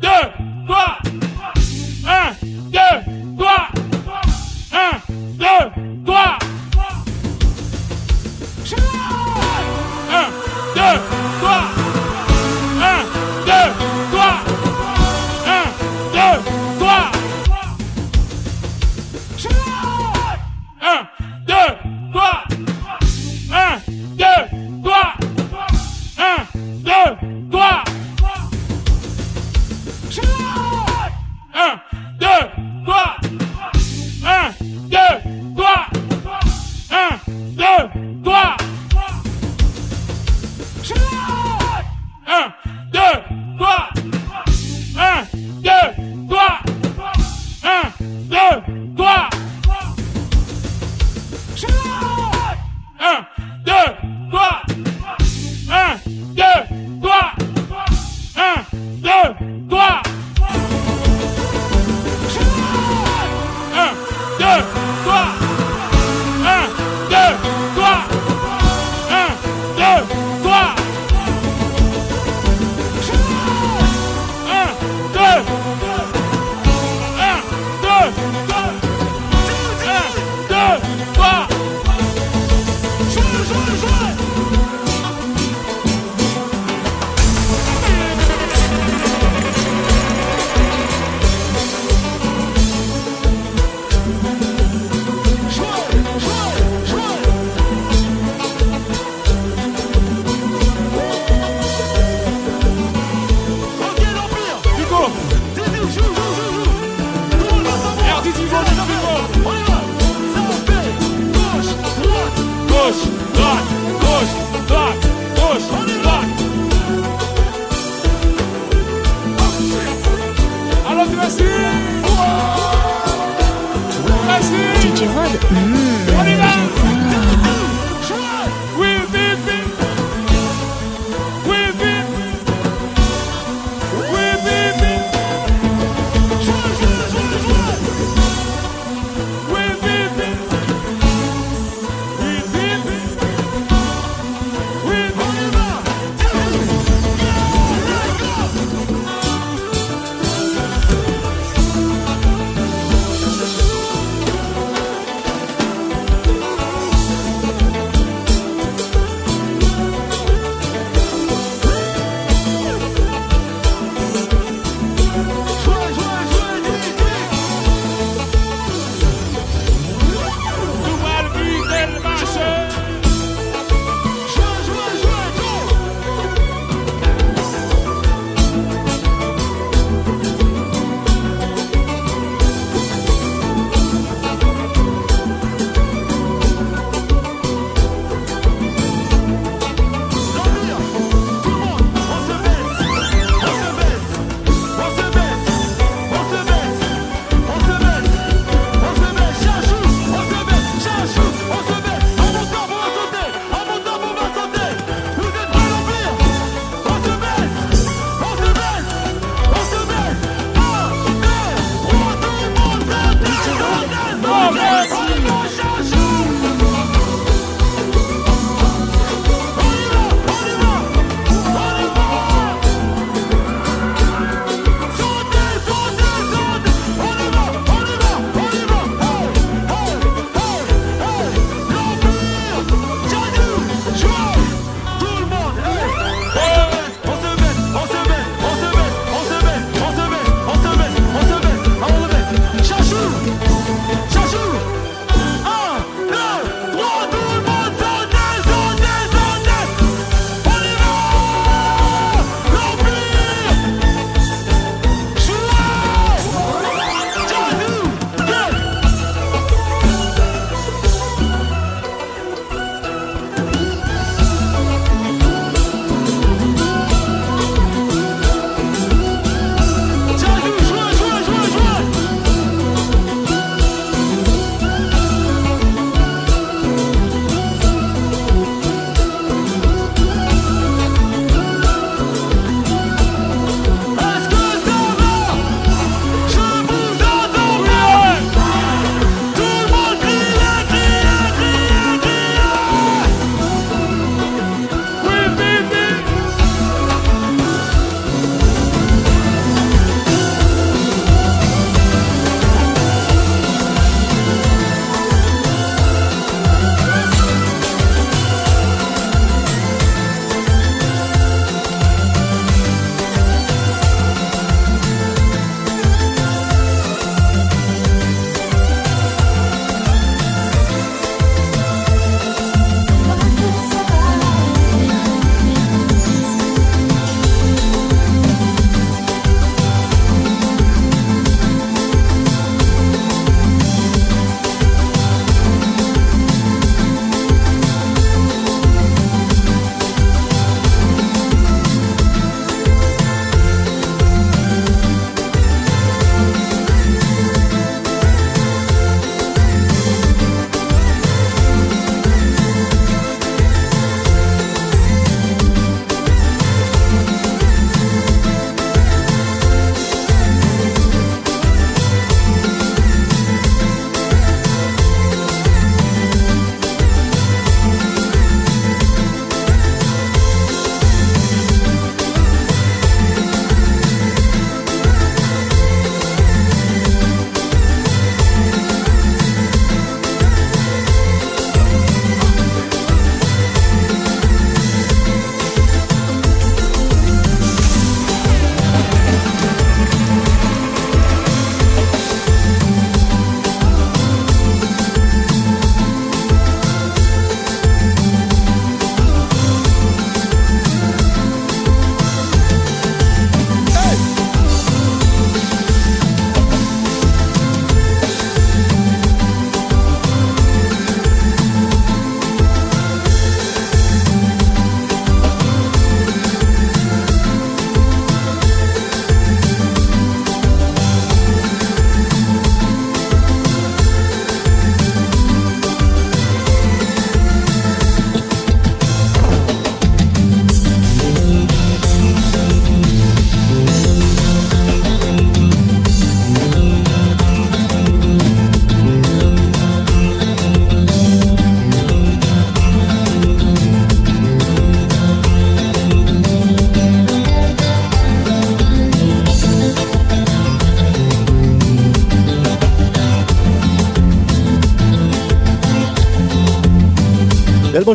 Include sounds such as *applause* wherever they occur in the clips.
1, 2,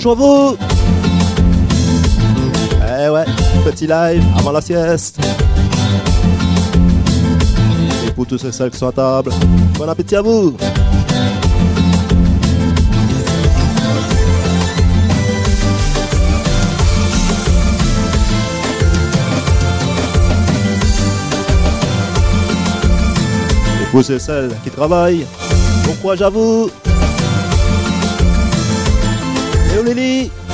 bonjour vous Eh ouais, petit live avant la sieste. Et pour tous ceux celles qui sont à table, bon appétit à vous Et pour ceux et celles qui travaillent, bon courage à vous 丽丽。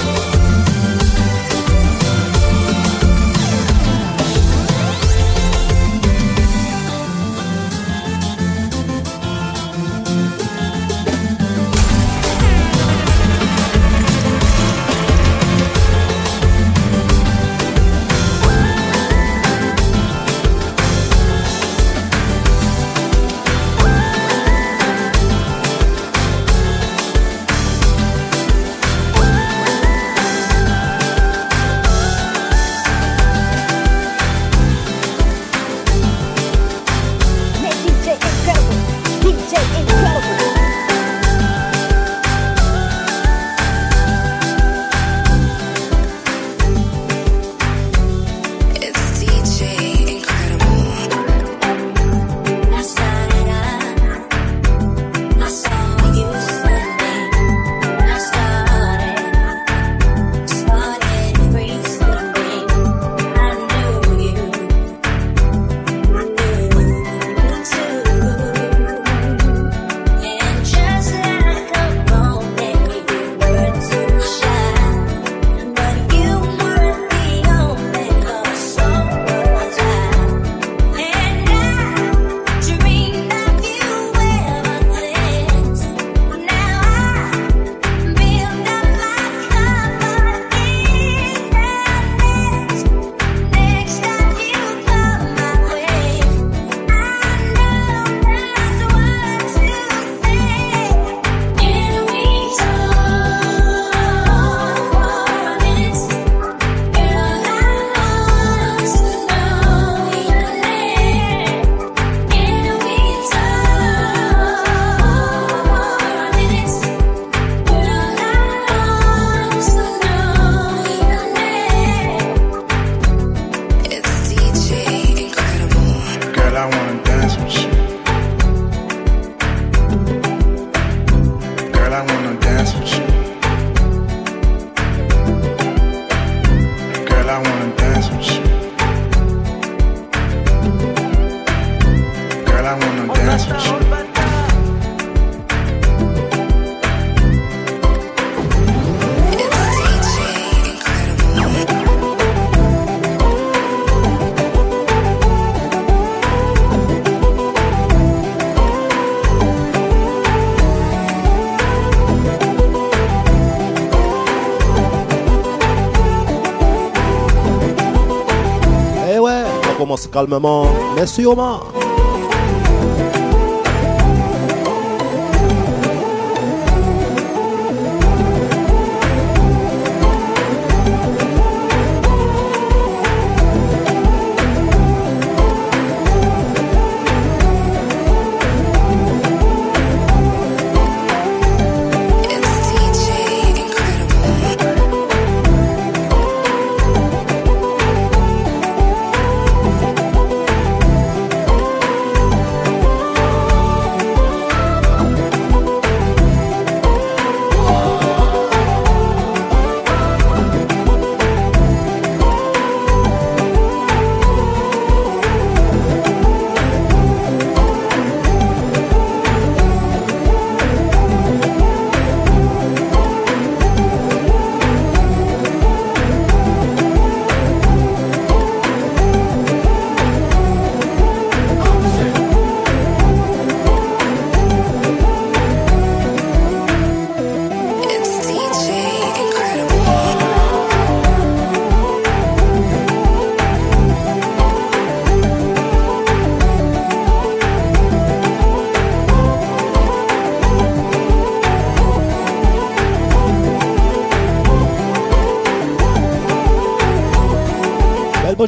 calmement, mais Omar.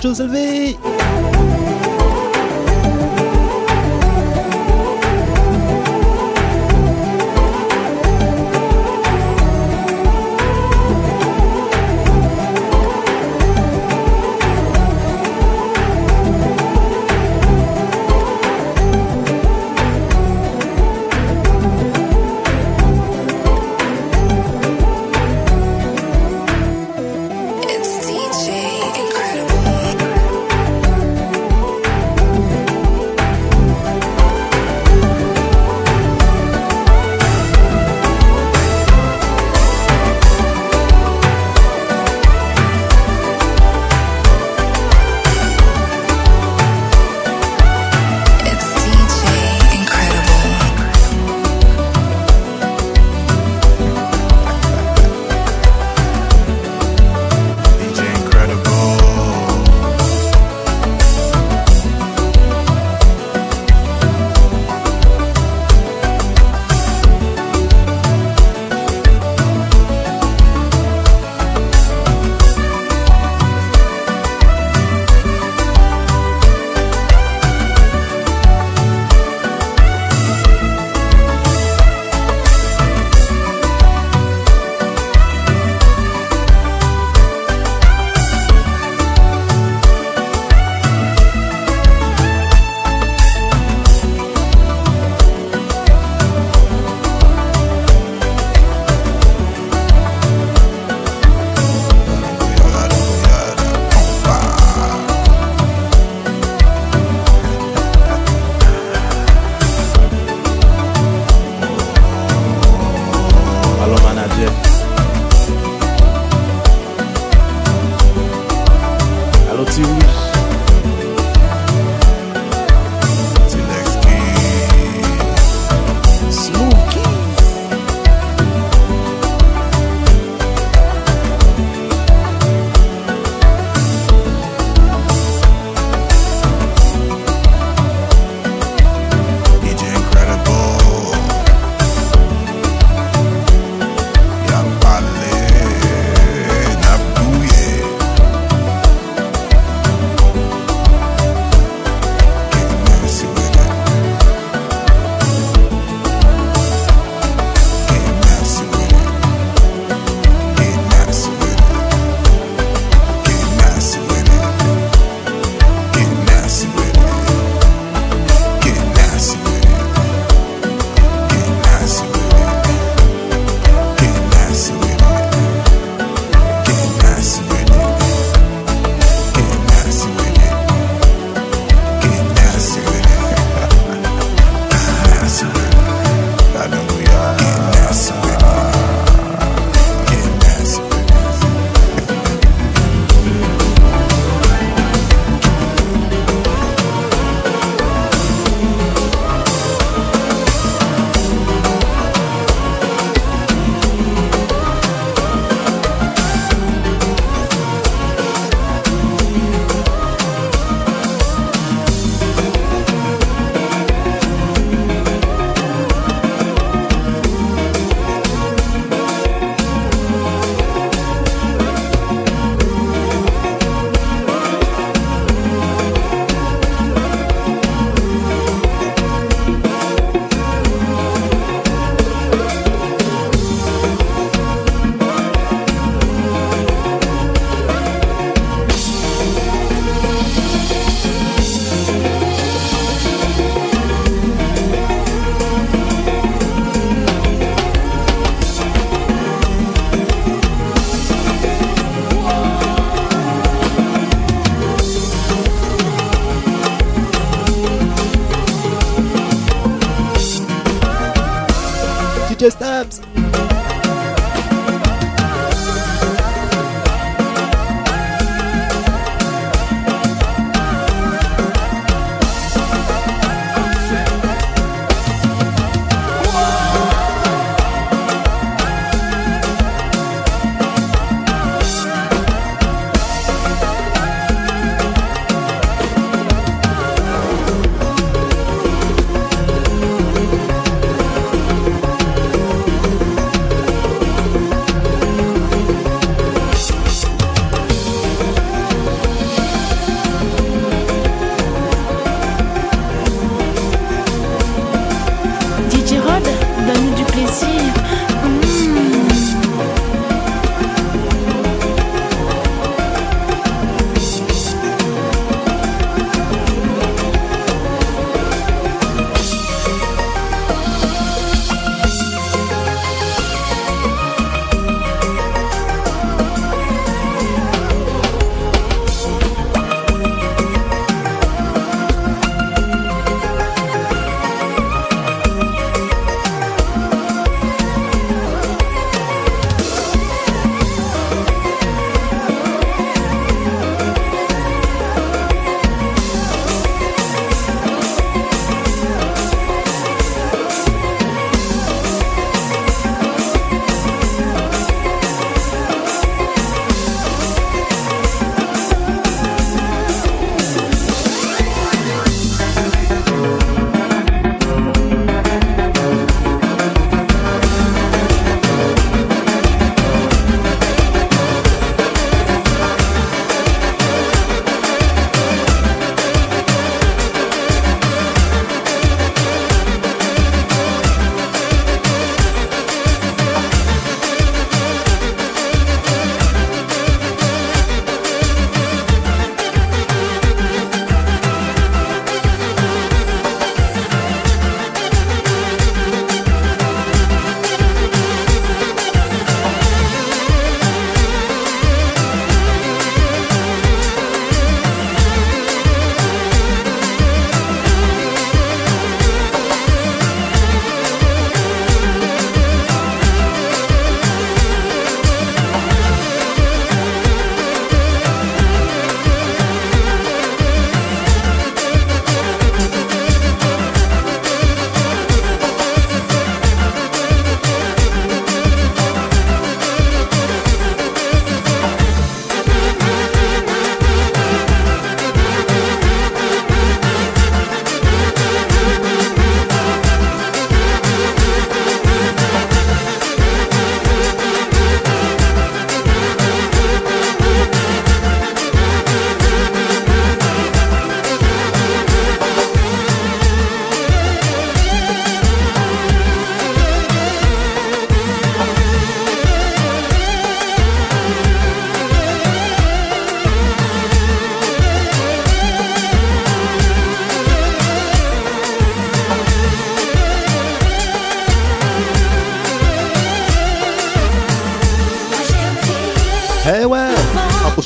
Joseph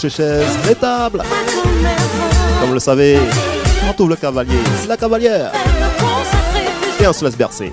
chez chaises, les tables. Comme vous le savez, on trouve le cavalier, la cavalière. Et on se laisse bercer.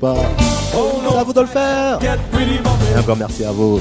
pas. C'est à vous de le faire. Et encore merci à vous.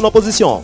na posição.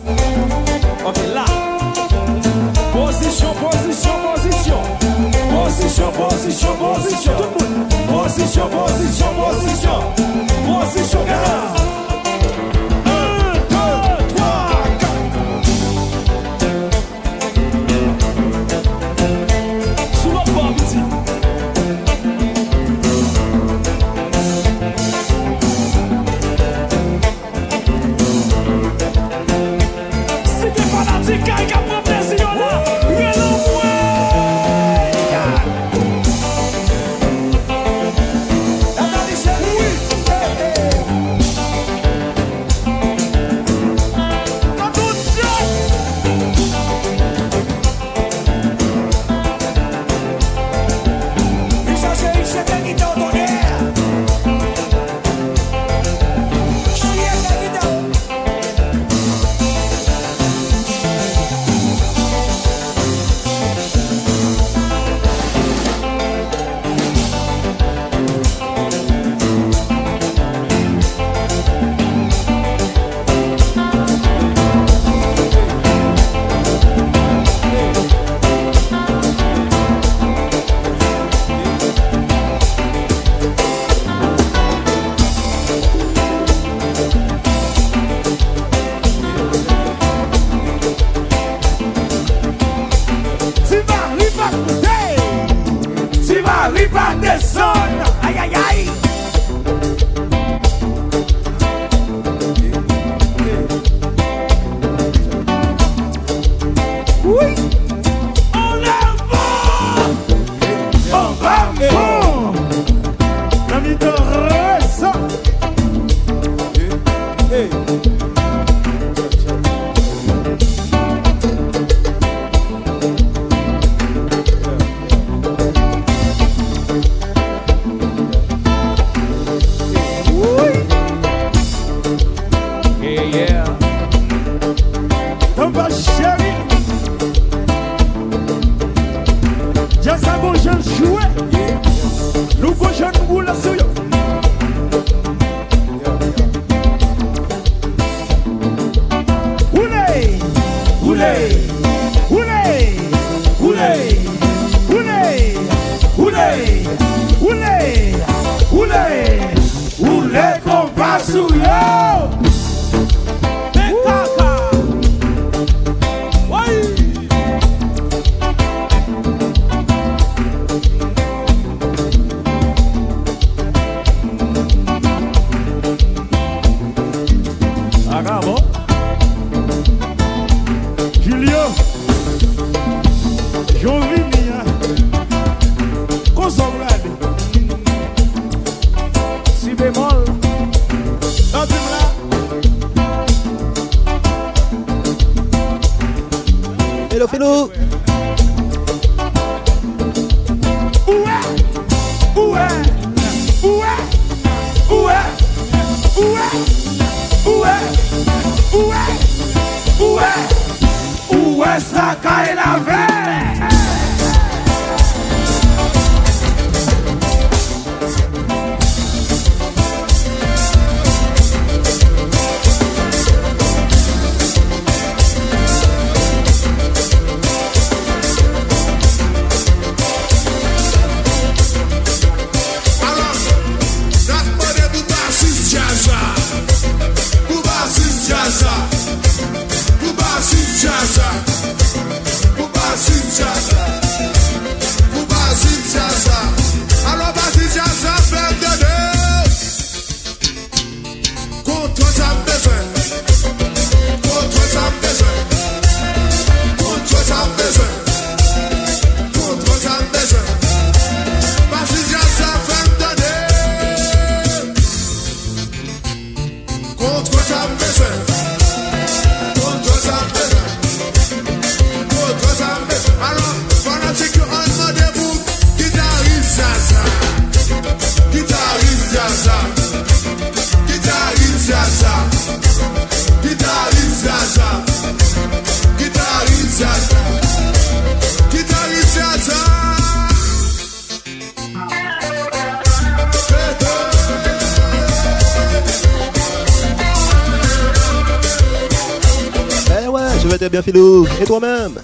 et toi-même.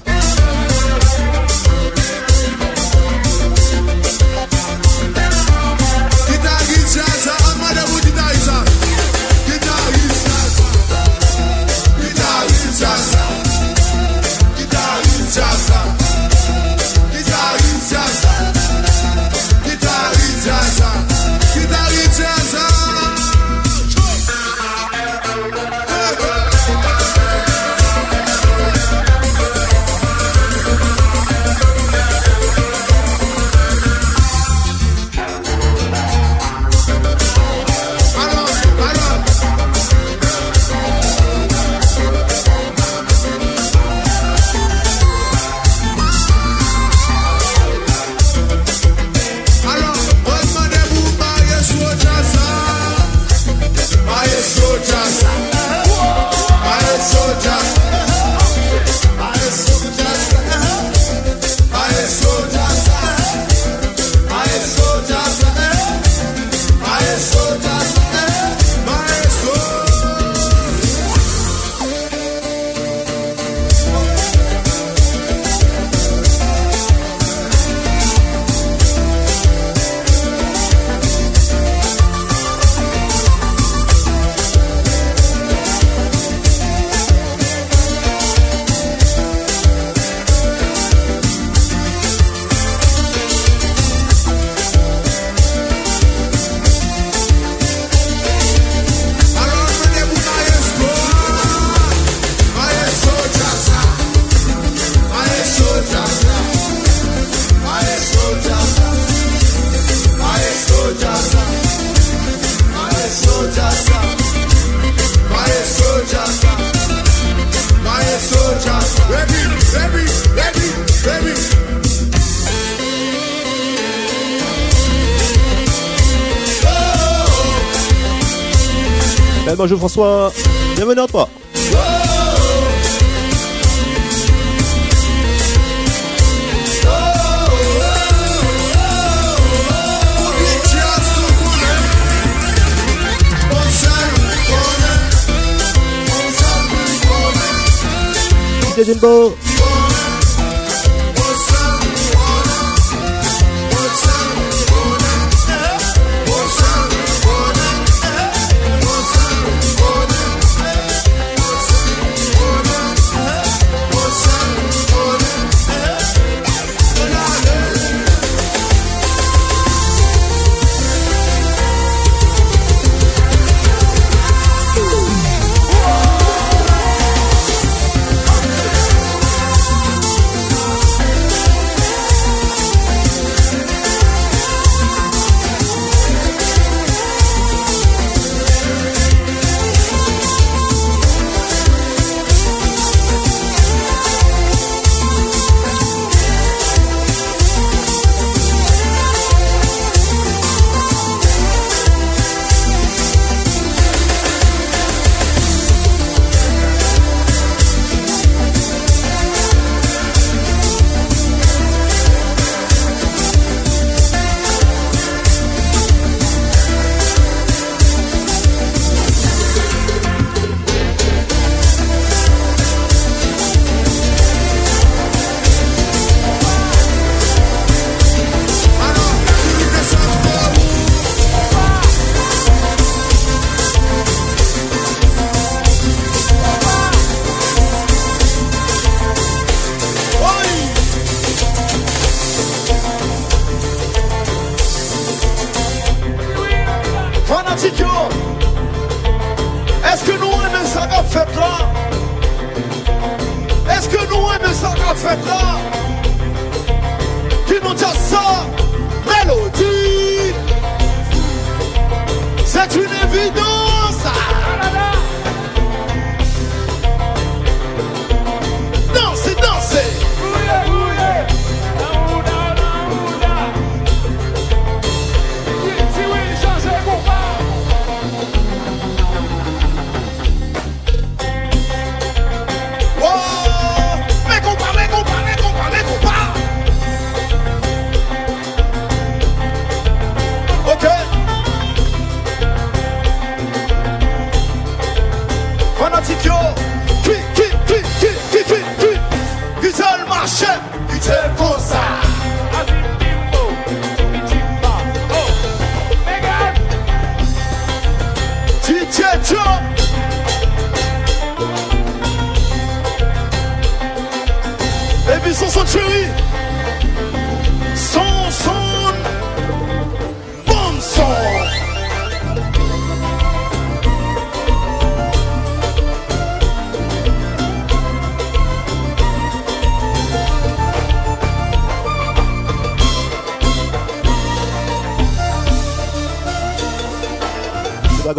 françois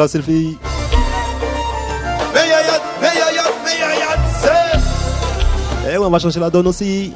selfie. Eh on va changer la donne aussi.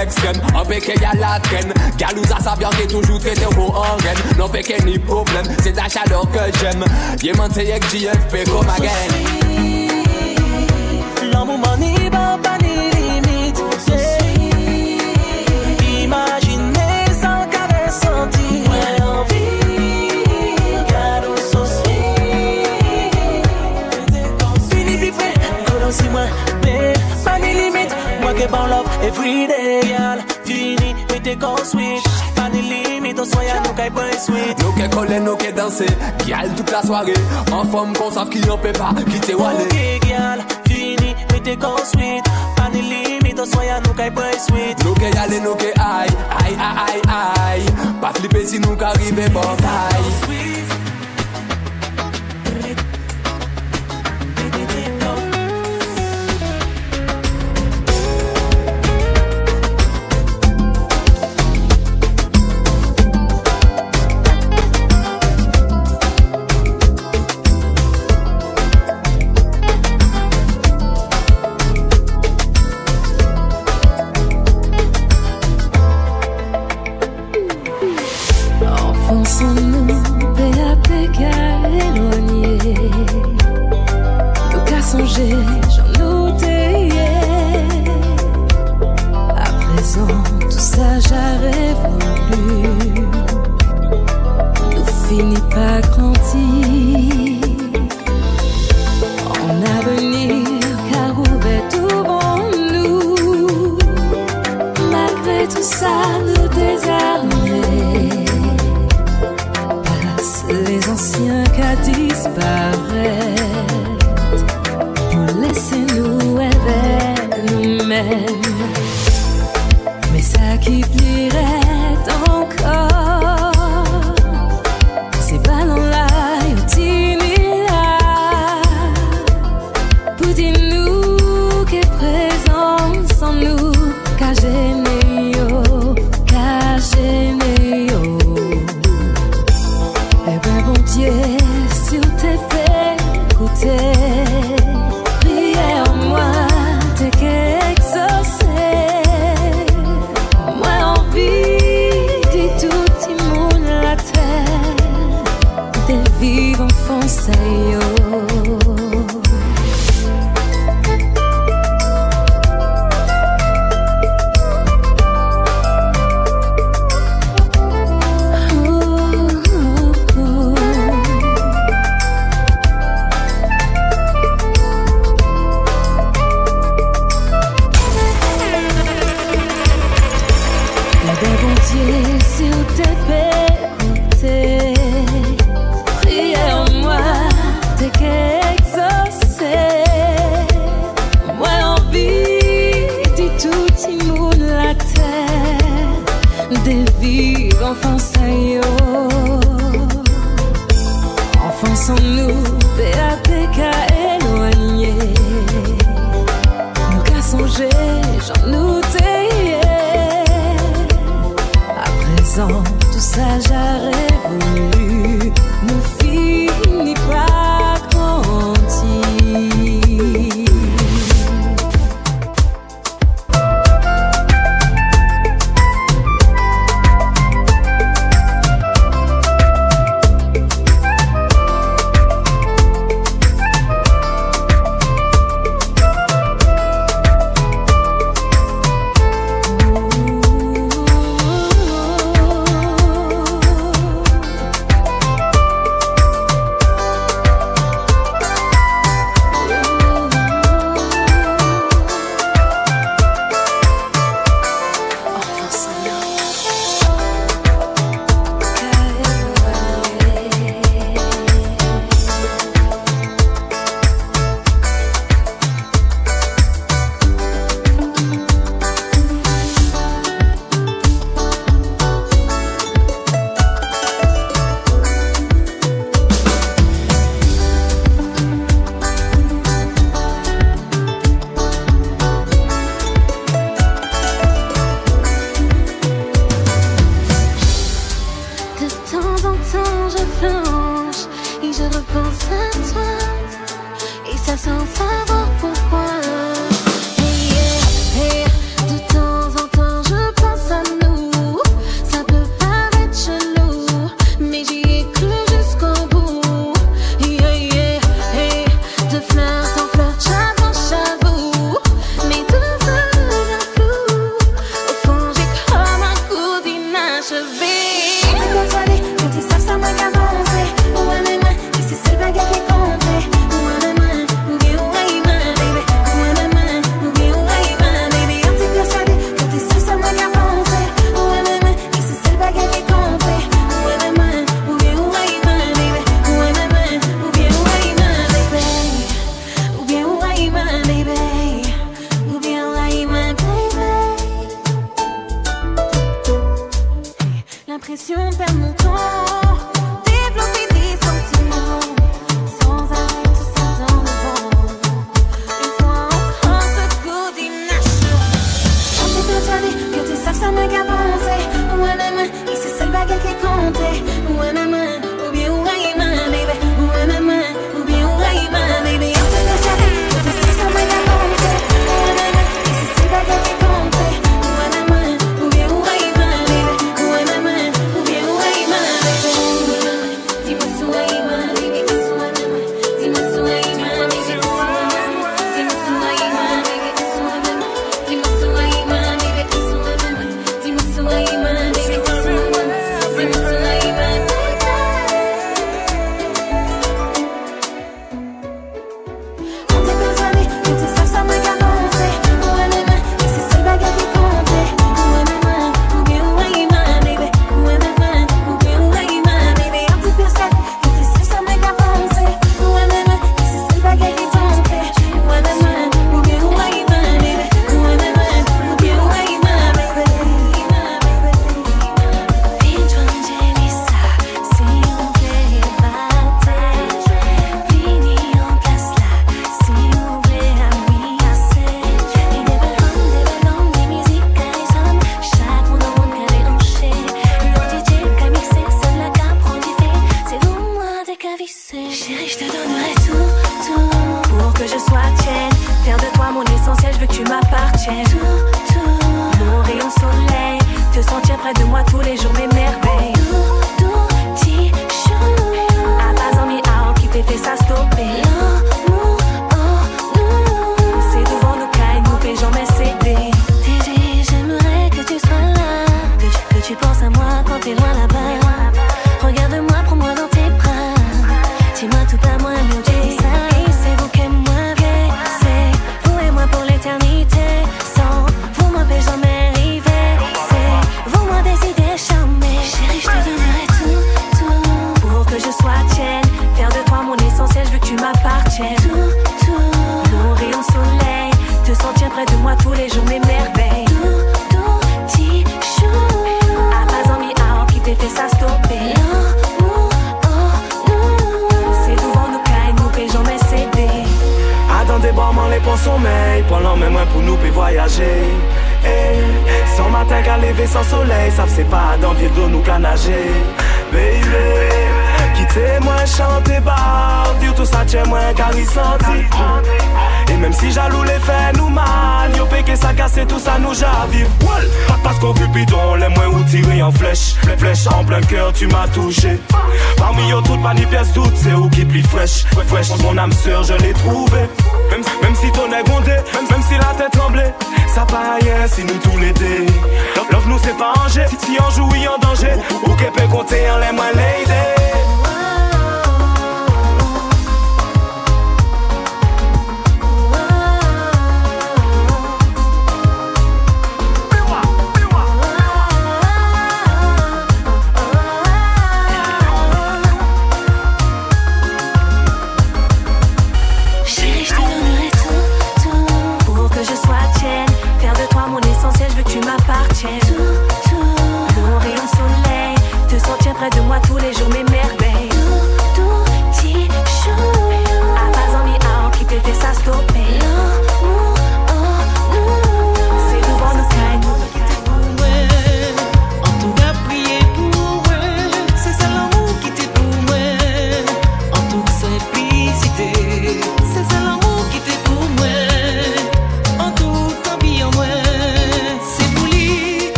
ekstrem An peke yal atren Gal ouza sa byan ke toujou trete ou an ren Nan peke ni problem Se ta chalor ke jem Ye mante yek JFP kom again Every day, gyal, vini, me te koswit Pan ili, mi do soya, nou ka i pweswit Nou ke kole, nou ke danse, gyal, tout la sware An fom kon sav ki yon pe pa, ki te wale Ok, gyal, vini, me te koswit Pan ili, mi do soya, nou ka i pweswit Nou ke yale, nou ke ay, ay, ay, ay, ay Pa flipe si nou ka rime, bo zay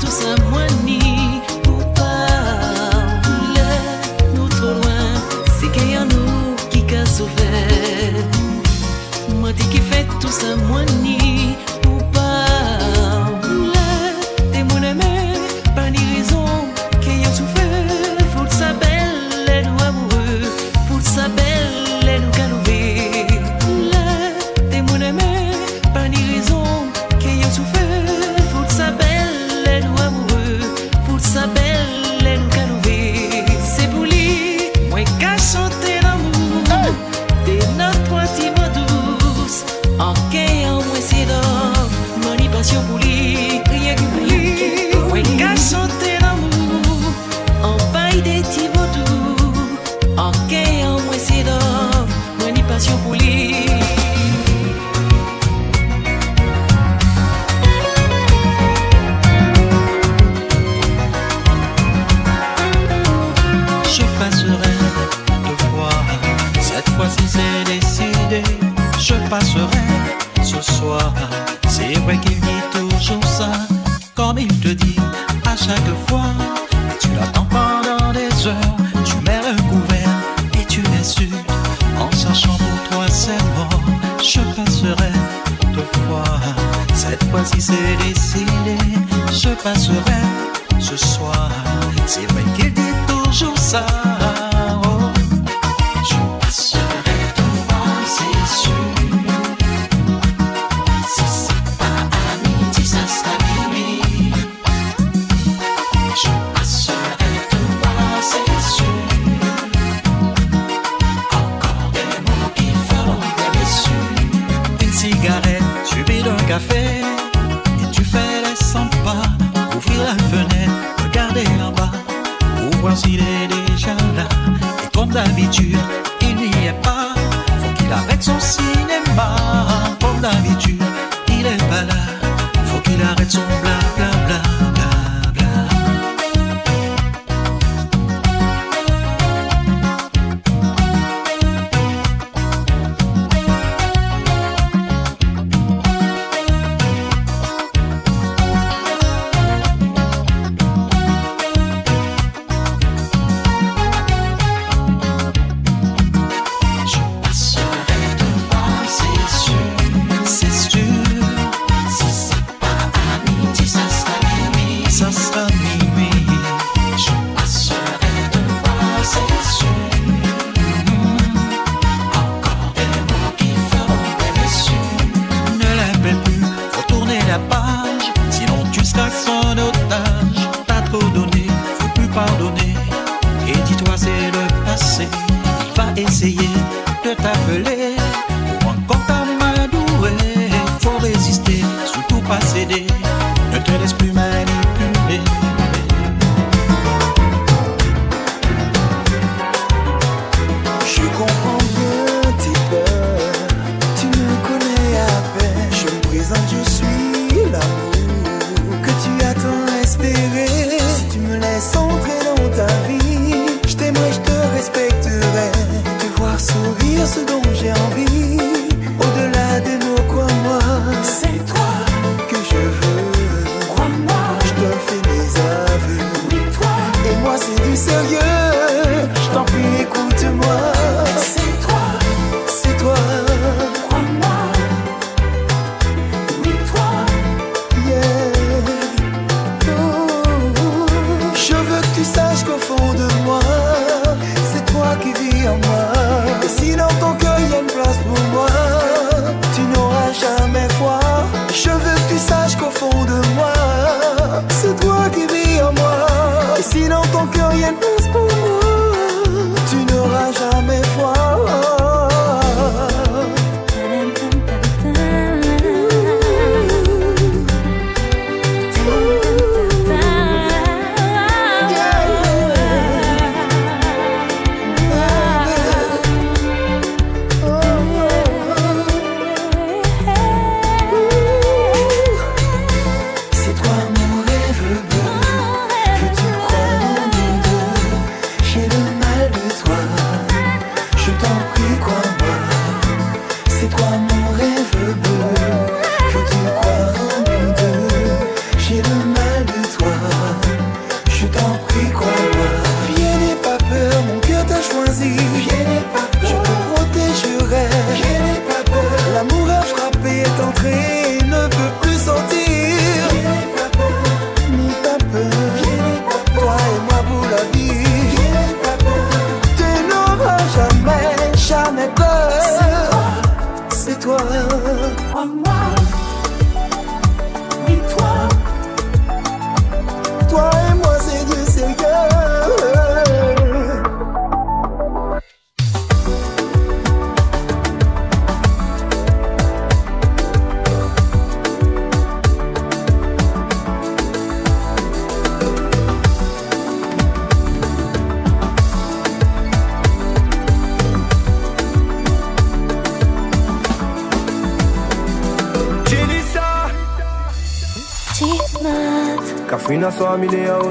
Tousa mweni Ou pa Ou le, ou tro mwen Se ke yon nou ki ka souve Mwa di ki ve Tousa mweni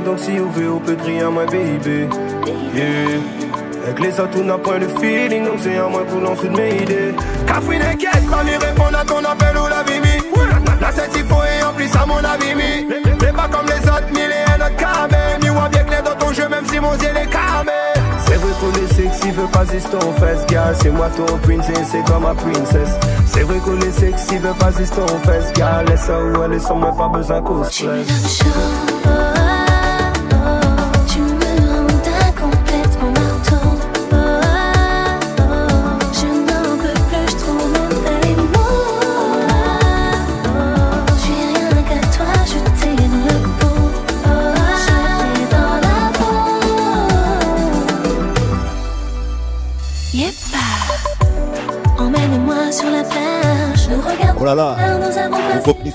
donc si vous voulez, on peut crier à moi, baby. Yeah. Avec les tout n'a point le feeling, donc c'est à moi pour lancer de mes idées. Cafouine inquiète, pas lui répond à ton appel ou la bibi. La scène il faut et en plus à mon abîme. T'es pas comme les autres, ni les autres camés. Ni moi bien clair dans ton jeu, même si mon yeux est camés. C'est vrai qu'on est sexy, veut pas ton fesse, gars. C'est moi ton et c'est toi ma princesse. C'est vrai qu'on est sexy, veut pas ton fesse, gars. Laisse ça où elle est sans moi, pas besoin qu'on stress.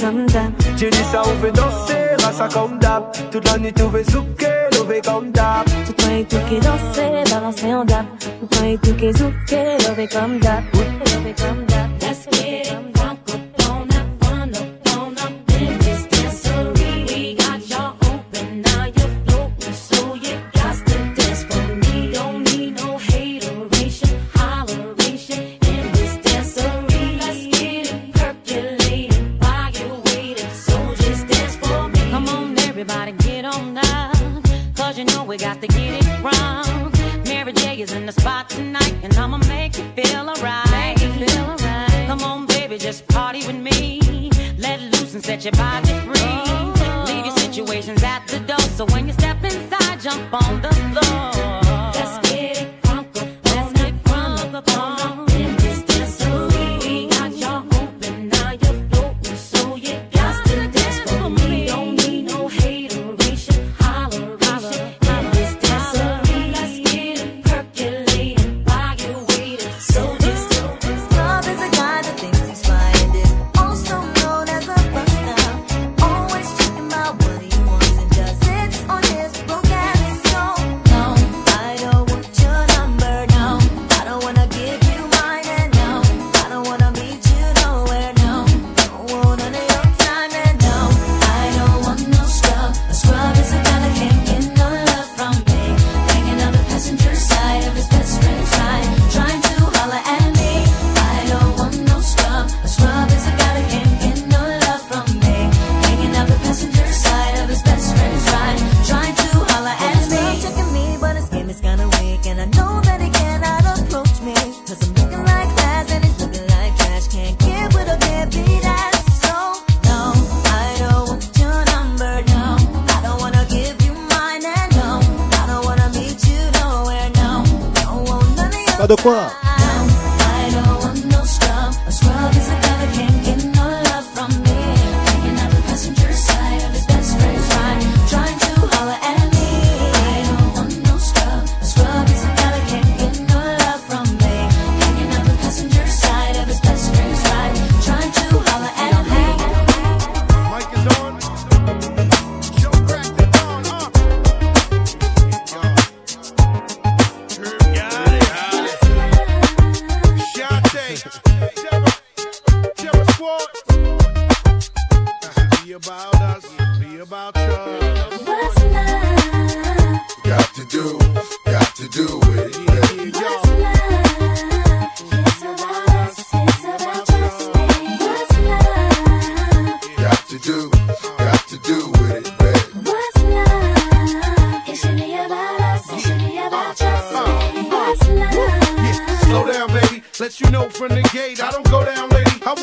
comme d'hab. Jenny, ça on fait danser, rasa comme d'hab. Toute la nuit, on fait souquer, on fait comme d'hab. Tout le temps, et tout qui danser, balancer en d'hab. Tout le temps, et tout qui souquer, on fait comme d'hab. On fait comme d'hab. Let's get d'hab. your body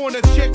want a chick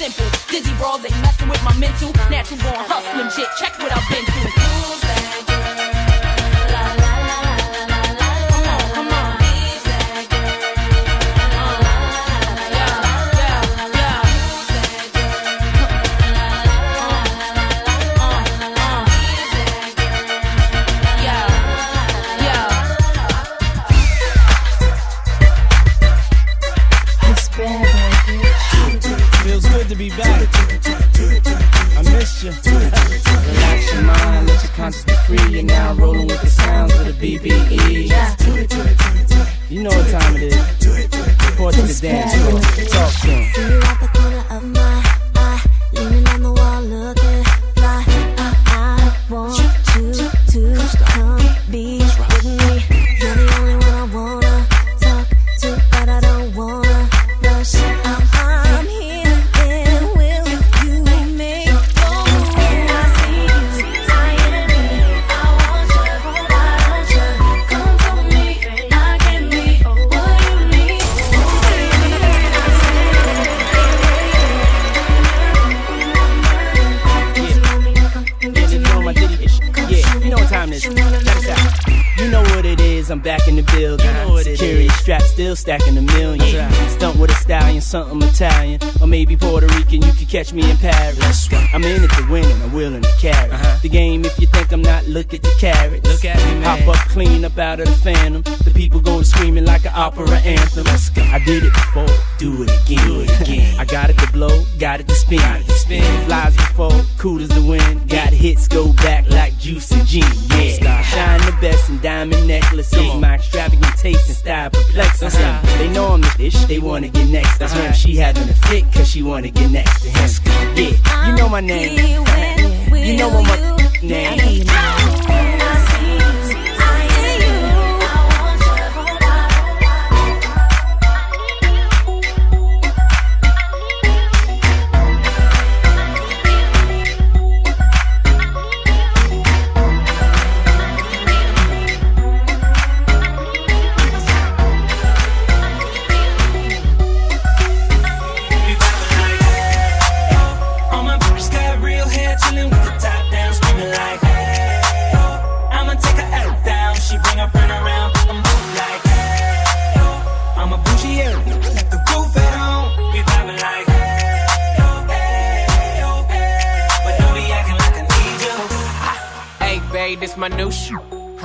simple. Dizzy brawls ain't messing with my mental. Natural born hustling shit. Check what I've been catch me in Paris. I'm in it to win and I'm willing to carry uh-huh. the game. If you think I'm not, look at the carrots. Look at me, man. Hop up clean up out of the phantom. The people going screaming like an opera anthem. I did it before, do it again. I got it to blow, got it to spin. Got it to spin. Flies before, cool as the wind. Got hits go back like juicy jeans. Yeah, shine the best in diamond necklaces. My extravagant taste and style perplexes them. Uh-huh. They know I'm the dish, they wanna get next. That's uh-huh. why she having a fit, cause she wanna get next to him. Yeah, you know my name. You know I'm name.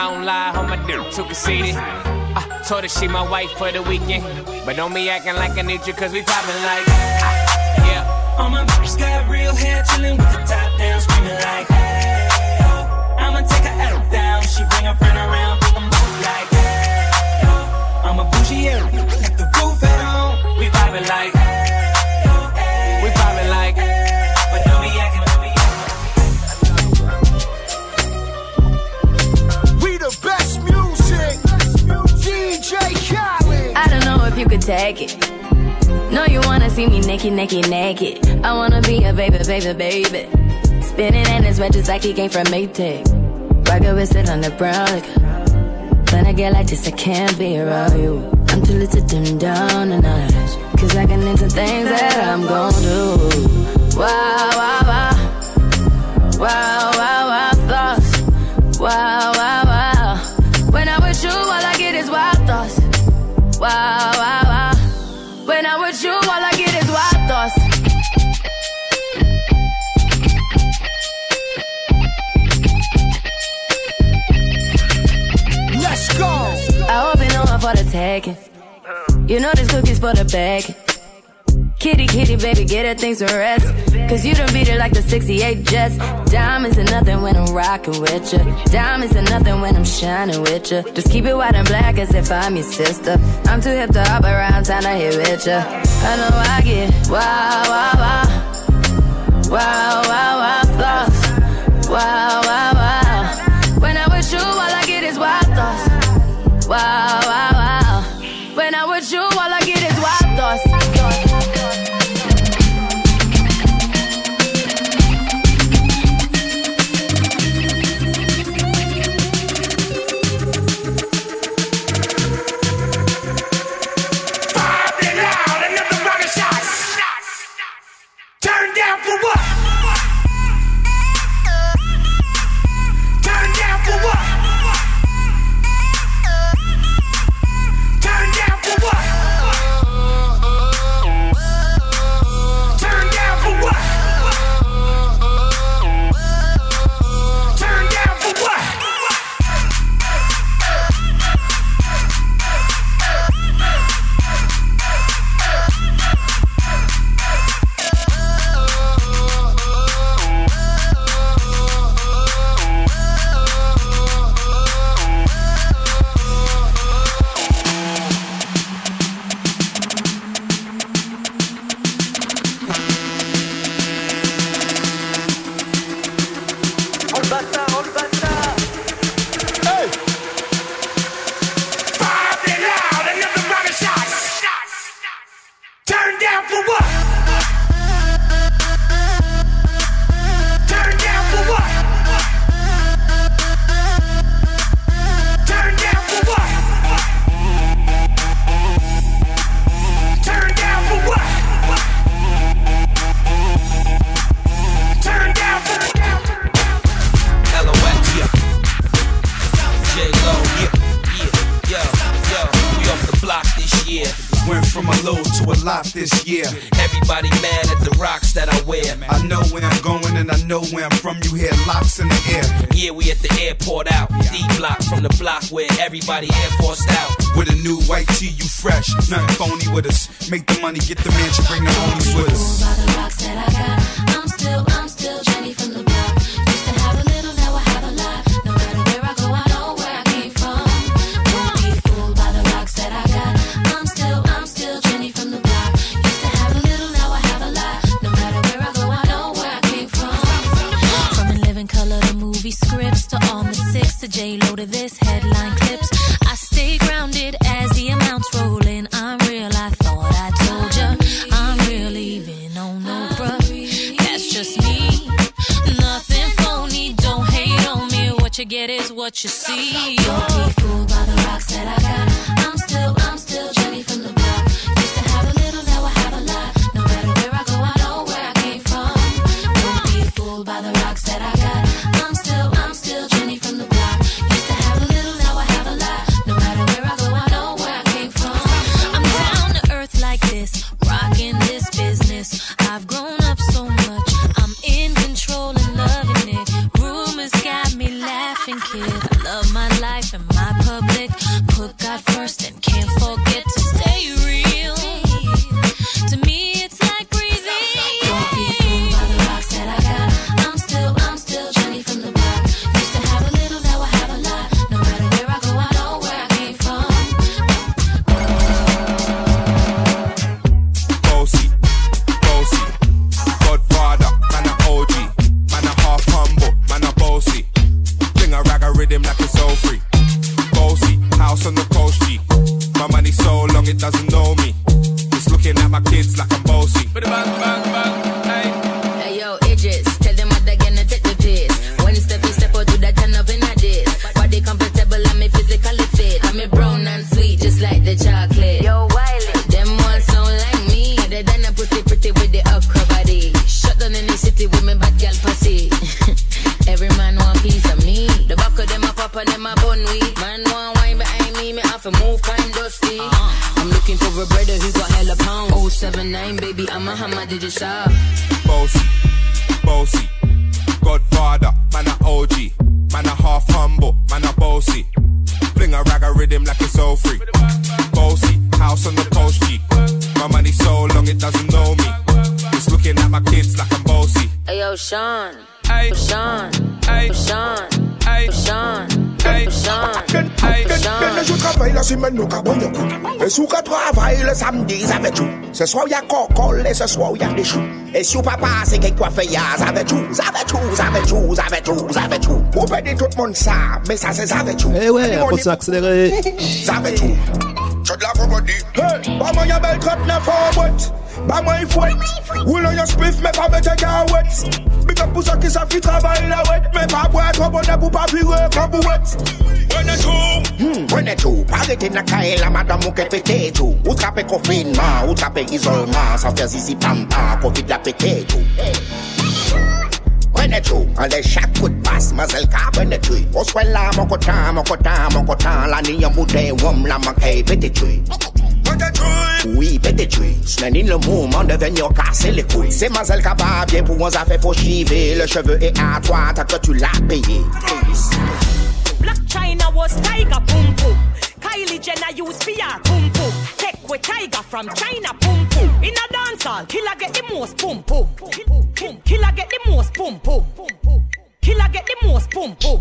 I don't lie, on my dick too conceited. I uh, told her she my wife for the weekend. But don't be acting like I need you, cause we poppin' like. Ah, yeah. All my bitches got real hair, chillin' with the top down, screamin' like. Hey, oh. I'ma take her out down. She bring her friend around, think i both like. Hey, oh. I'm a bougie, yeah. Like the roof at home, we vibin' like. Hey, you could take it. No, you wanna see me naked, naked, naked. I wanna be a baby, baby, baby. Spinning in his red just like he came from Maytag. Rocket with it on the brown. Like, when I get like this, I can't be around you. I'm too little to dim down and night. Cause I can into things that I'm gon' do. Wow, wow, wow. Wow. I hope you know I'm for the taking. You know this cookie's for the bag. Kitty, kitty, baby, get her things to rest. Cause you done beat it like the 68 Jets. Diamonds are nothing when I'm rocking with ya. Diamonds are nothing when I'm shining with ya. Just keep it white and black as if I'm your sister. I'm too hip to hop around, time to hit with ya. I know I get wow, wow, wow. Wow, wow, wow, thoughts. Wow, wow. samedi, ils avaient tout. Ce soir, il y a cocole et ce soir, il y a des choux. Et si vous papa c'est quelque quoi fait, il y a avec tout, avec tout, avec tout, avec tout, avec tout. Vous pouvez tout le monde ça, mais ça c'est avec tout. Eh ouais, on s'est accéléré. Avec tout. Je te la vendredi. Hey, pas moi, a belle 39 en boîte. Bah moi, il faut être. Roulant y'a spiff, mais pas bête carouette. Mais up pour ceux qui savent qui travaillent la wet. Mais pas boire trop bonne pour pas virer comme bouette. Mwenetou Mwenetou hmm, Pagete na kae la madame ou ke pete tou Ou trape konfinman, ou trape izolman San fè zizi pamban, kofi da pete tou Mwenetou Mwenetou An de chak kout bas, mazel ka mwenetou Ou swè la moun koutan, moun koutan, moun koutan La ni yon boudè, woum la manke, pete tou Mwenetou Mwenetou Ou yi pete tou Snenin le mouman, deven yo kase le kou Se mazel ka ba, bien pou wons a fe pou chive Le cheveu e a toa, ta ke tu la peye Mwenetou Blac Chyna was tiger pum pum. Kylie Jenner use PR pum pum. Take with tiger from China pum pum. In a dancehall, killer get the most pum pum. Killer get the most pum pum. Killer get the most pum pum.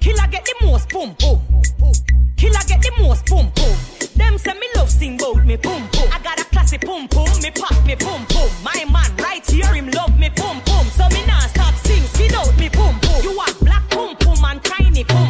Killer get the most pum pum. Killer get the most pum pum. Them say me love sing bout me pum pum. I got a classy pum pum. Me pop me pum pum. My man right here him love me pum pum. it. Boom.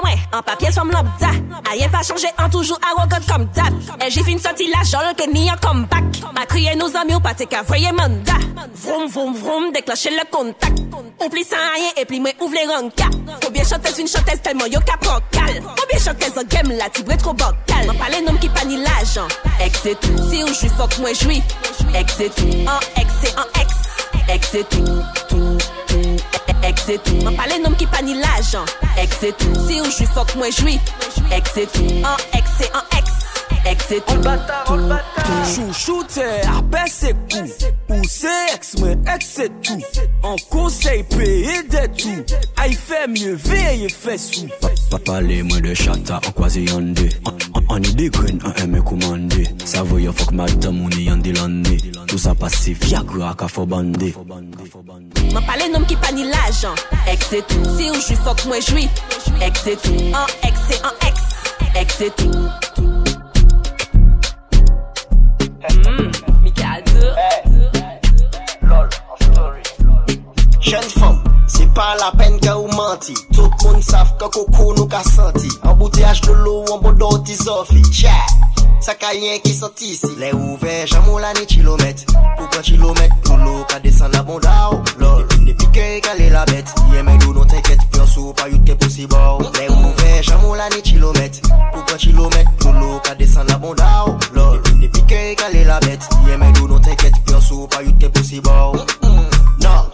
En papier somme lambda Aïe pas changé en toujours arrogant comme d'hab Et j'ai fait une sortie la genre que ni en comeback Ma crié nos amis ou pas t'es qu'à voyer mandat Vroom vroom vroom déclencher le contact Oublie sans rien et puis moi ouvre les Faut bien chanteuse une chanteuse tellement yo cap Faut bien chanteuse un game là tu trop bocal pas parler nom qui pas ni Ex tout si ou suis fort moi j'suis Ex c'est tout en ex c'est en ex excès tout tout tout, ex c'est tout. M'en parle nom qui pas ni l'argent, ex c'est tout. Si on joue fuck moi joui, ex c'est tout. En ex c'est en ex, ex c'est tout. On tout, tout. Chouchou t'es coup. Ou c'est ex moi, ex c'est tout. En conseil payé de tout. Aïe ah, fait mieux, veille fait sous. Papa les mots de chata en croisé en deux. En idée green, en aimé commandé. Ça voyait fuck ma tamouni en l'année. Tout ça passé, viagra, kafobandé. M'en pale nom qui pas ni l'âge c'est se tout si ou jwi fok moi Ex ex, se Excès an un se Mika Lol, story Jeune femme Pa la pen ke ou manti Tout moun saf ka koukou nou ka santi An bouti ajdolo ou an bodoti zofi Tchè, sakayen ki soti si Lè ouve, jamou la ni chilomet Poukwa chilomet, oulo ka desan la bondaw Lòl, depin de piker e kalè la bet Yemèk do nou non teket pyo sou pa yot ke posibaw Lè ouve, jamou la ni chilomet Poukwa chilomet, oulo ka desan la bondaw Lòl, depin de piker e kalè la bet Yemèk do nou non teket pyo sou pa yot ke posibaw Nòl non.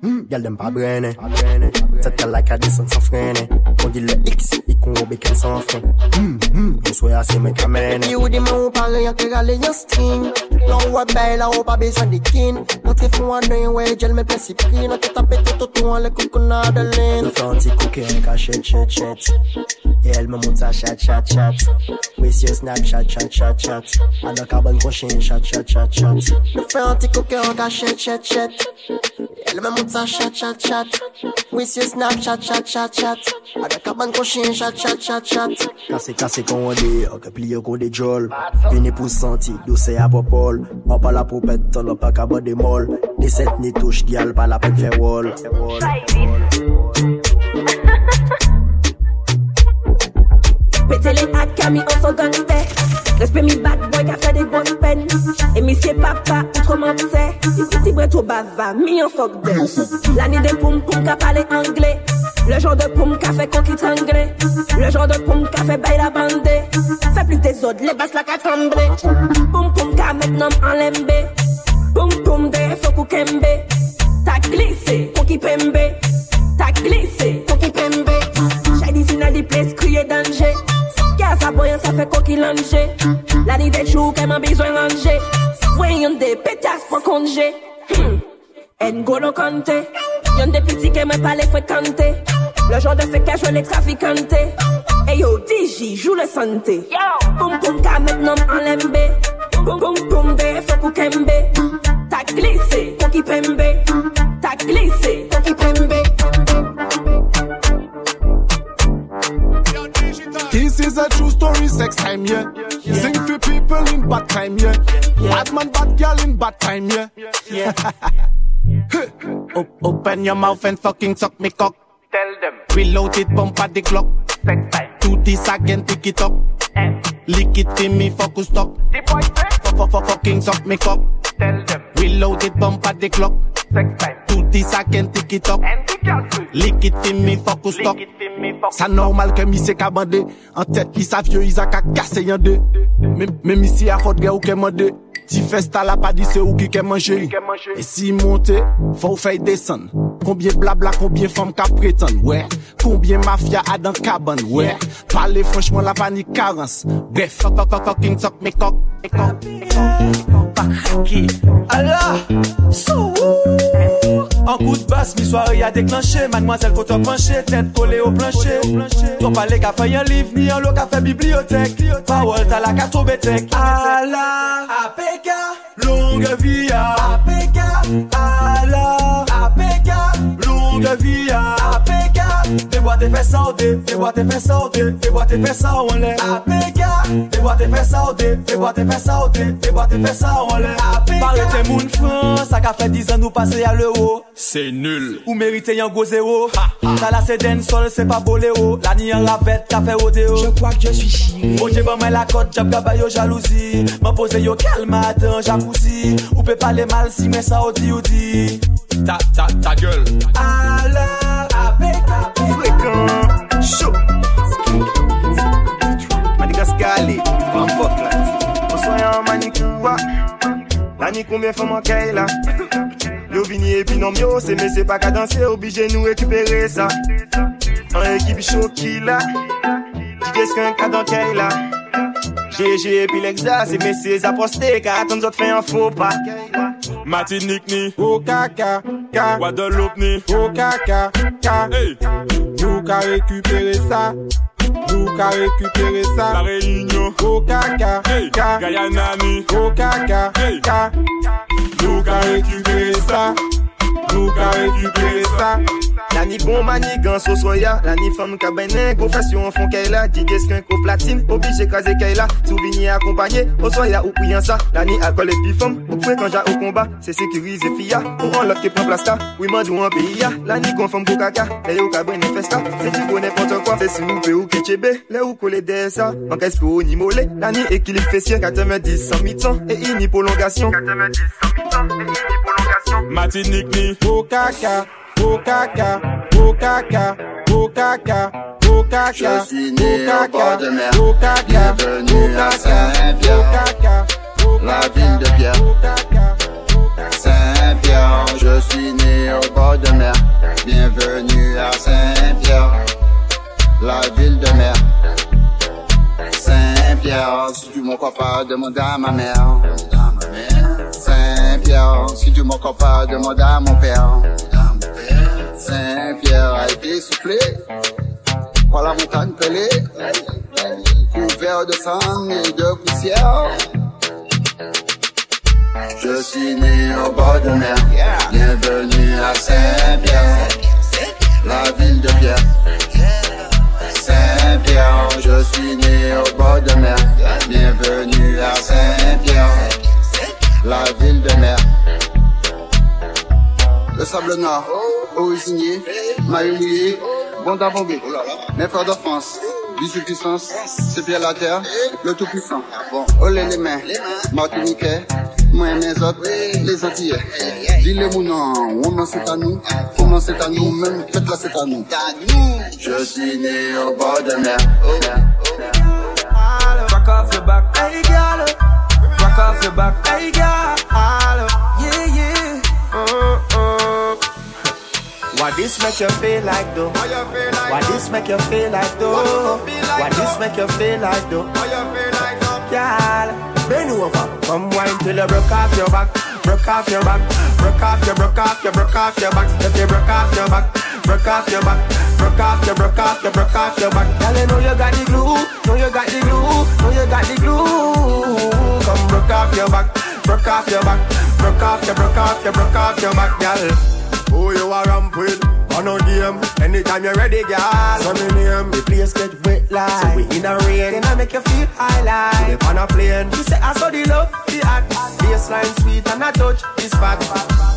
Gal hmm, dem pa brene Tet gal la kadesan san frene Kon di le X, ikon ou beken san fren Yon swe ase men kamene Epi ou di men ou pare yon kera le yon string La ou wap bay la ou pa besan di kin Montre fon wane yon wey jel men plensi pri Nan te tape te toto an le koukou na adelen Nou fè an ti kouke yon ka chet chet chet Yel men mouta chat chat chat Wes yon snap chat chat chat chat Adan kabon kon chen chat chat chat chat Nou fè an ti kouke yon ka chet chet chet Yel men mouta A chat, chat, chat Wiss you snap, chat, chat, chat, chat A dek a man koushin, chat, chat, chat, chat Kase kase konde, ak pli yo konde jol Vini pou santi, louse a popol Mwa pa la pou pet, ton lwa pa kama de mol Ne set, ne touj, di al pa la pet fe wol Chay dit Pété les adkami on s'en also Respect me bad boy qui fait des grosses peines. Et mi papa, autrement c'est. petit bava, mi en fuck L'année de poum poum qui a anglais. Le genre de poum qui a fait coquille tranglée. Le genre de poum qui fait bail la bande. Fais plus des autres, les basses la qu'à trembler. Poum poum qui a maintenant en lembe. Poum poum de faut kembe. T'as glissé, coquille pembe. T'as glissé, coquille pembe. Nadi ples kriye danje Sikya sa boyan sa fe koki lanje Ladi de chou keman bizwen lanje Vwe yon de petas pa konje En goro kante Yon de piti keman pale fe kante Le jor de fe kajwe le trafikante Eyo DJ jou le sante Poum poum ka metnom anlembe Poum poum de fokou kembe Tak glise Koki pembe Tak glise a true story, sex time, yeah. yeah. Sing for people in bad time, yeah. yeah. Bad man, bad girl in bad time, yeah. yeah. o- *laughs* open your mouth and fucking suck me cock. Tell them. Reload it, pump at the clock. Sex time. Tutti sagen Tiki Tok. Lick it to me, focus stop. The boys say, fuck, fuck, fucking suck me cock. Tell them, we it, bump at the clock. Sex time. Tutti sagen Tiki Tok. Lick it to me, focus stop. Ça normal que mi se kabande. En tête, ils savent, ils a qu'à casser en deux. Même ici, à forte gars, ou m'en deux. Ti fèsta la pa di se ou ki ke manje E si yi monte, fò ou fèy desan Konbien blabla, konbien fòm ka prétan Konbien mafya a dan kaban Parle fòchman la pa ni karens Bref A la, sou ou En coup de basse, mi soirée a déclenché. Mademoiselle, faut te pencher, tête collée au plancher. Ton palais qu'a fait un livre, ni un lot qu'a fait bibliothèque. Power t'as la carte au la APK, longue vie à APK. la APK, longue vie à Fais-moi tes fesses sauter, fais-moi tes fesses sauter, fais-moi tes fesses et l'air. sauter, fais-moi tes fesses sauter, fais-moi tes fesses sauter, fais-moi tes fesses en l'air. APK, parle tes moun ça qu'a fait 10 ans nous passer à l'euro. C'est nul. Ou mériter un gros zéro. T'as la c'est sol, c'est pas boléo. La ni en lavette, t'as fait odéo. Je crois que je suis chier. Bon, j'ai mal la cote, j'ai yo jalousie. M'en yo calme, attends, jacuzzi. Ou peut parler mal si mais ça au dit ou Ta, ta, ta gueule. Alors, Show. Madagascar, van Falkland. On soya en manicua. Nani combien femme en là Yo vini et puis non mio, c'est mais c'est pas qu'à danser, obligé nous récupérer ça. En équipe show qui là. qu'est-ce qu'un cadre dans là. GG et l'exa, C'est messieurs zaposte car ton zot un faux pas Matinik ni, au kaka ka Guadeloupe ni, au caca, ka hey. nous ça. La Réunion au hey. ka Guyana ni, au caca, toujours qu'à La ni bon manigance au soya, la ni femme kabene, confession fond qu'elle a, DJ skin ko platine, obligé casé qu'elle a, souvenir accompagné, au soya ou priant ça, la ni alcool et puis femme, au point au combat, c'est sécurisé fia, ou en l'autre qui prend place là, oui man ou en pays ya, la ni confirme pour caca, ou kabene festa, c'est du bon n'importe quoi, c'est si ou peu ou ketchebe, le ou des ça, en casque pour ni mollet, la ni équilibre fessier, 90 100 mi-temps, et ini prolongation, 90 100 mi-temps, et Matinique Je suis né au bord de mer. Bienvenue à Saint-Pierre, la ville de Pierre. Saint-Pierre, je suis né au bord de mer. Bienvenue à Saint-Pierre, la ville de mer. Saint-Pierre, si tu m'en crois pas, demande à ma mère. Si tu m'en pas, demande à mon père. Saint-Pierre a été soufflé par la montagne pelée, couvert de sang et de poussière. Je suis né au bord de mer, bienvenue à Saint-Pierre, la ville de Pierre. Saint-Pierre, je suis né au bord de mer, bienvenue à Saint-Pierre la ville de mer. Le sable noir, mouillée, bande à Bombé, mes frères de France, du puissance, c'est bien la terre, le tout puissant. Bon, olé les mains, Martinique, moi et mes autres, les Antillais. Dis les mounons, on en c'est à nous, comment c'est à nous, même faites là c'est à nous. Je suis né au bord de mer. Fuck off le back, hey girl. back off your back. Hey, girl, yeah, yeah. Uh, uh. Why this make you feel like though? What this make you feel like though? What this make you feel like though? Girl, bend over, come wine till you broke off your back, broke off your back, broke off your, broke off your, broke off your back. If you broke off your back, broke off your back. Broke off your, broke off your, broke off your back. Girl, I know you got the glue, know you got the glue, know you got the glue broke off your back, broke off your back, broke off your, broke off your, broke off your back, girl. Who you a ramp with? On no game. Anytime you're ready, girl. So me name. The place get wet like. So we in a rain. Then I make you feel high like. Live on a plane. She say I saw the love, the act. Baseline sweet and I touch the spot.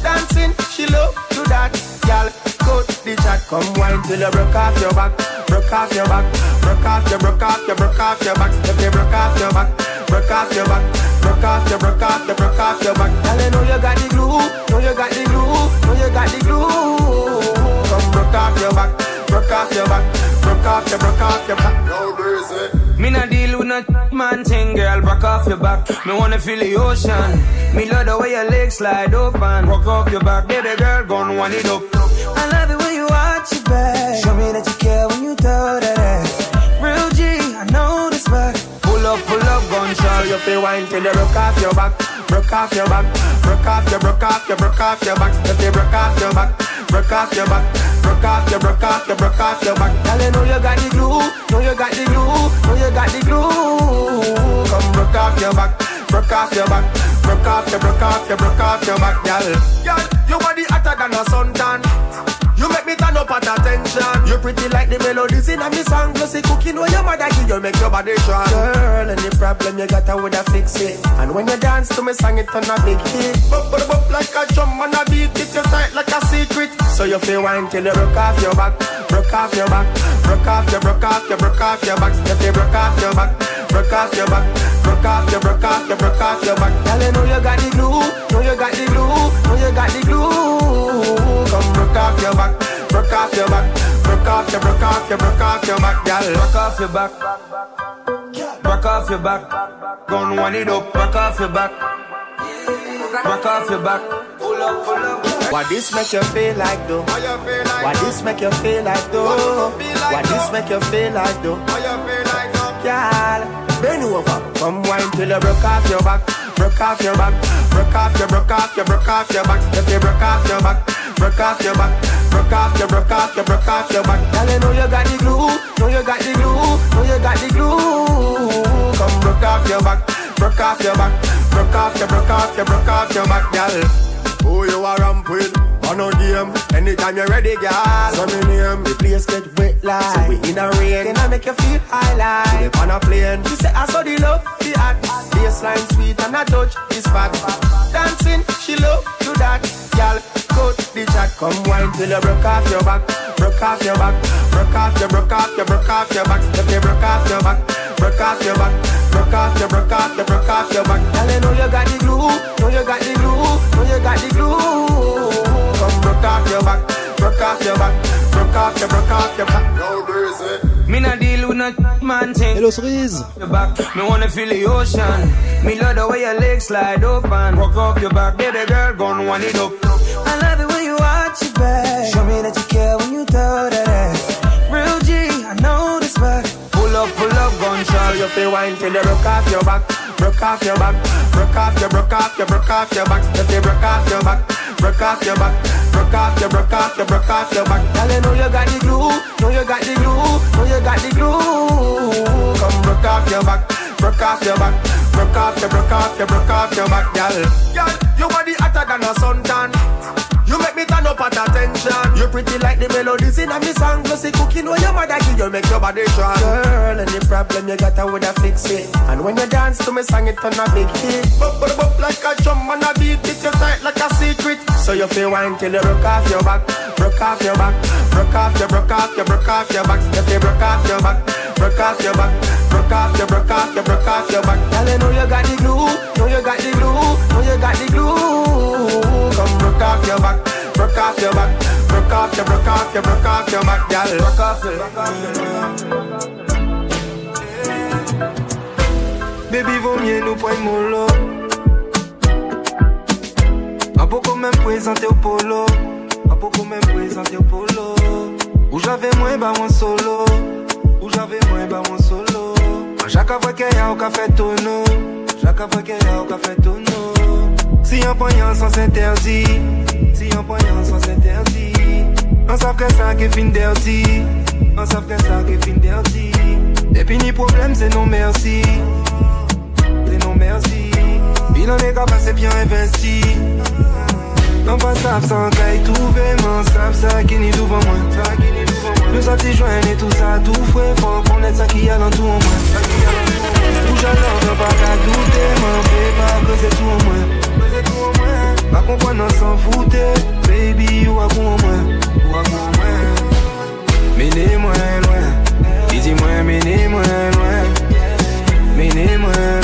Dancing, she love to that. Girl, Cut the chat. Come wine till you broke off your back. Broke off your back. Broke off your, broke off your, broke off your back. If you broke off your back. Broke off your back. Broke off your, broke off your, broke off your back. Girl, I know you got the glue. Know you got the glue. Know you got the glue. Come broke off your back, broke off your back, broke off your, broke off your back. No reason. Me nah deal with no man thing, girl. Broke off your back. Me wanna feel the ocean. Me love the way your legs slide open. Broke off your back, baby girl. Gonna want it up. I love it when you watch your back. Show me that you care when you throw that ass. Real G, I know this work. Pull up, pull up, gun show. You feel wine till you broke off your back broke off your back, broke off your, broke off your, broke off your back. If you broke off your back, broke off your back, broke off your, broke off your, broke off your back. Girl, you know you got the glue, know you got the glue, know you got the glue. Come broke off your back, broke off your back, broke off your, broke off your, broke off your back, girl. Girl, your body hotter than a suntan. You make me turn up at attention. You pretty like the melodies in a me song. Plus the cooking where your mother give you make your body strong. Girl, any problem you got, I woulda fix it. And when you dance to me song, it turn a big hit. Bop bop bop like a drum on a beat. It you tight like a secret. So you feel wine till you broke off your back, broke off your back, broke off your broke off your broke off your back. You feel broke off your back, broke off your back. Broke off, you broke off, you broke off your back. Girl, I know you got the glue, know you got the glue, know you got the glue. Come broke off your back, broke off your back, broke off, you broke off, you broke off your back, girl. Broke off your back, broke off your back. Gone one it up, broke off your back, broke off your back. Pull up, pull up. Why this make you feel like though? Why this make you feel like though? Why this make you feel like though? Girl bend over. Come wine till you broke off your back, broke off your back, broke off your, broke off your, broke off your back. If you broke off your back, broke off your back, broke off your, broke off your, broke off your back. Girl, I know you got the glue, know you got the glue, know you got the glue. Come broke off your back, broke off your back, broke off your, broke off your, broke off your back, girl. Who you are ramping? on no game. Anytime you're ready, girl. So me name. The place get wet like. So we in a rain. Can I make you feel high like? Live on a plane. She say I saw the love, the act. Baseline sweet and I touch his back. Dancing, she love to that. Girl, cut the chat. Come wine till you broke off your back. Broke off your back. Broke off your, broke off your, broke off your back. If you broke off your back. Broke off your back. Broke off your, broke off your, broke off your back. Girl, I know you got the glue. Know you got the glue. Know you got the glue broke off your back, broke off your back, broke off your, broke off your back. No reason. Me not deal with no man thing. Hello Cerise. Your back, me wanna feel the ocean. Me love the way your legs slide open. Broke off your back, baby girl, gon' want it up. I love it when you arch your back. Show me that you care when you throw that ass. Girl, you feel wine till you broke off your back, broke off your back, broke off your, broke off your, broke off your back. You feel broke off your back, broke off your back, broke off your, broke off your, broke off your back. Girl, you know you got the glue, know you got the glue, know you got the glue. Come broke off your back, broke off your back, broke off your, broke off your, broke off your back, girl. Girl, your body hotter than a suntan. You make me turn up at attention. You pretty like the melodies in a me song. Plus cooking when your mother give you make your body strong. Girl, any problem you got, I woulda fix it. And when you dance to me song, it turn a big hit. Bop bop bop like a drum on a beat. It you tight like a secret. So you feel wine till you broke off your back, broke off your back, broke off your, broke off your, broke off your back. You feel broke off your back, broke off your back, broke off your, broke off your, broke off your back. Girl, you know you got the glue, know you got the glue, know you got the glue. broke off off off Baby, vaut mieux nous prendre mollo. Un peu comme même présenté au polo. Un peu comme même présenté au polo. Où j'avais moins bah un solo. Où j'avais moins bah mon solo. Chaque fois qu'il a au café tonneau. Chaque fois qu'il y a au café tonneau. Si on poignant sans s'interdit si on poignant sans s'interdit on s'apprête ça qui est fin d'air on s'apprête ça qui est fin d'air et puis ni problème, c'est non merci, c'est non merci, on n'est capable, c'est bien investi on pas ça, sans caille tout va ça qui ni ça qui ni devant moi Nous on s'y et tout ça tout frère Faut connaître ça qui y a tout au moins Tous dans bataille douté manquer pas que c'est tout au moins Ma compagne s'en foutait Baby, ou à quoi moi Ou à quoi moi Menez-moi loin Dis-moi, menez-moi loin Menez-moi loin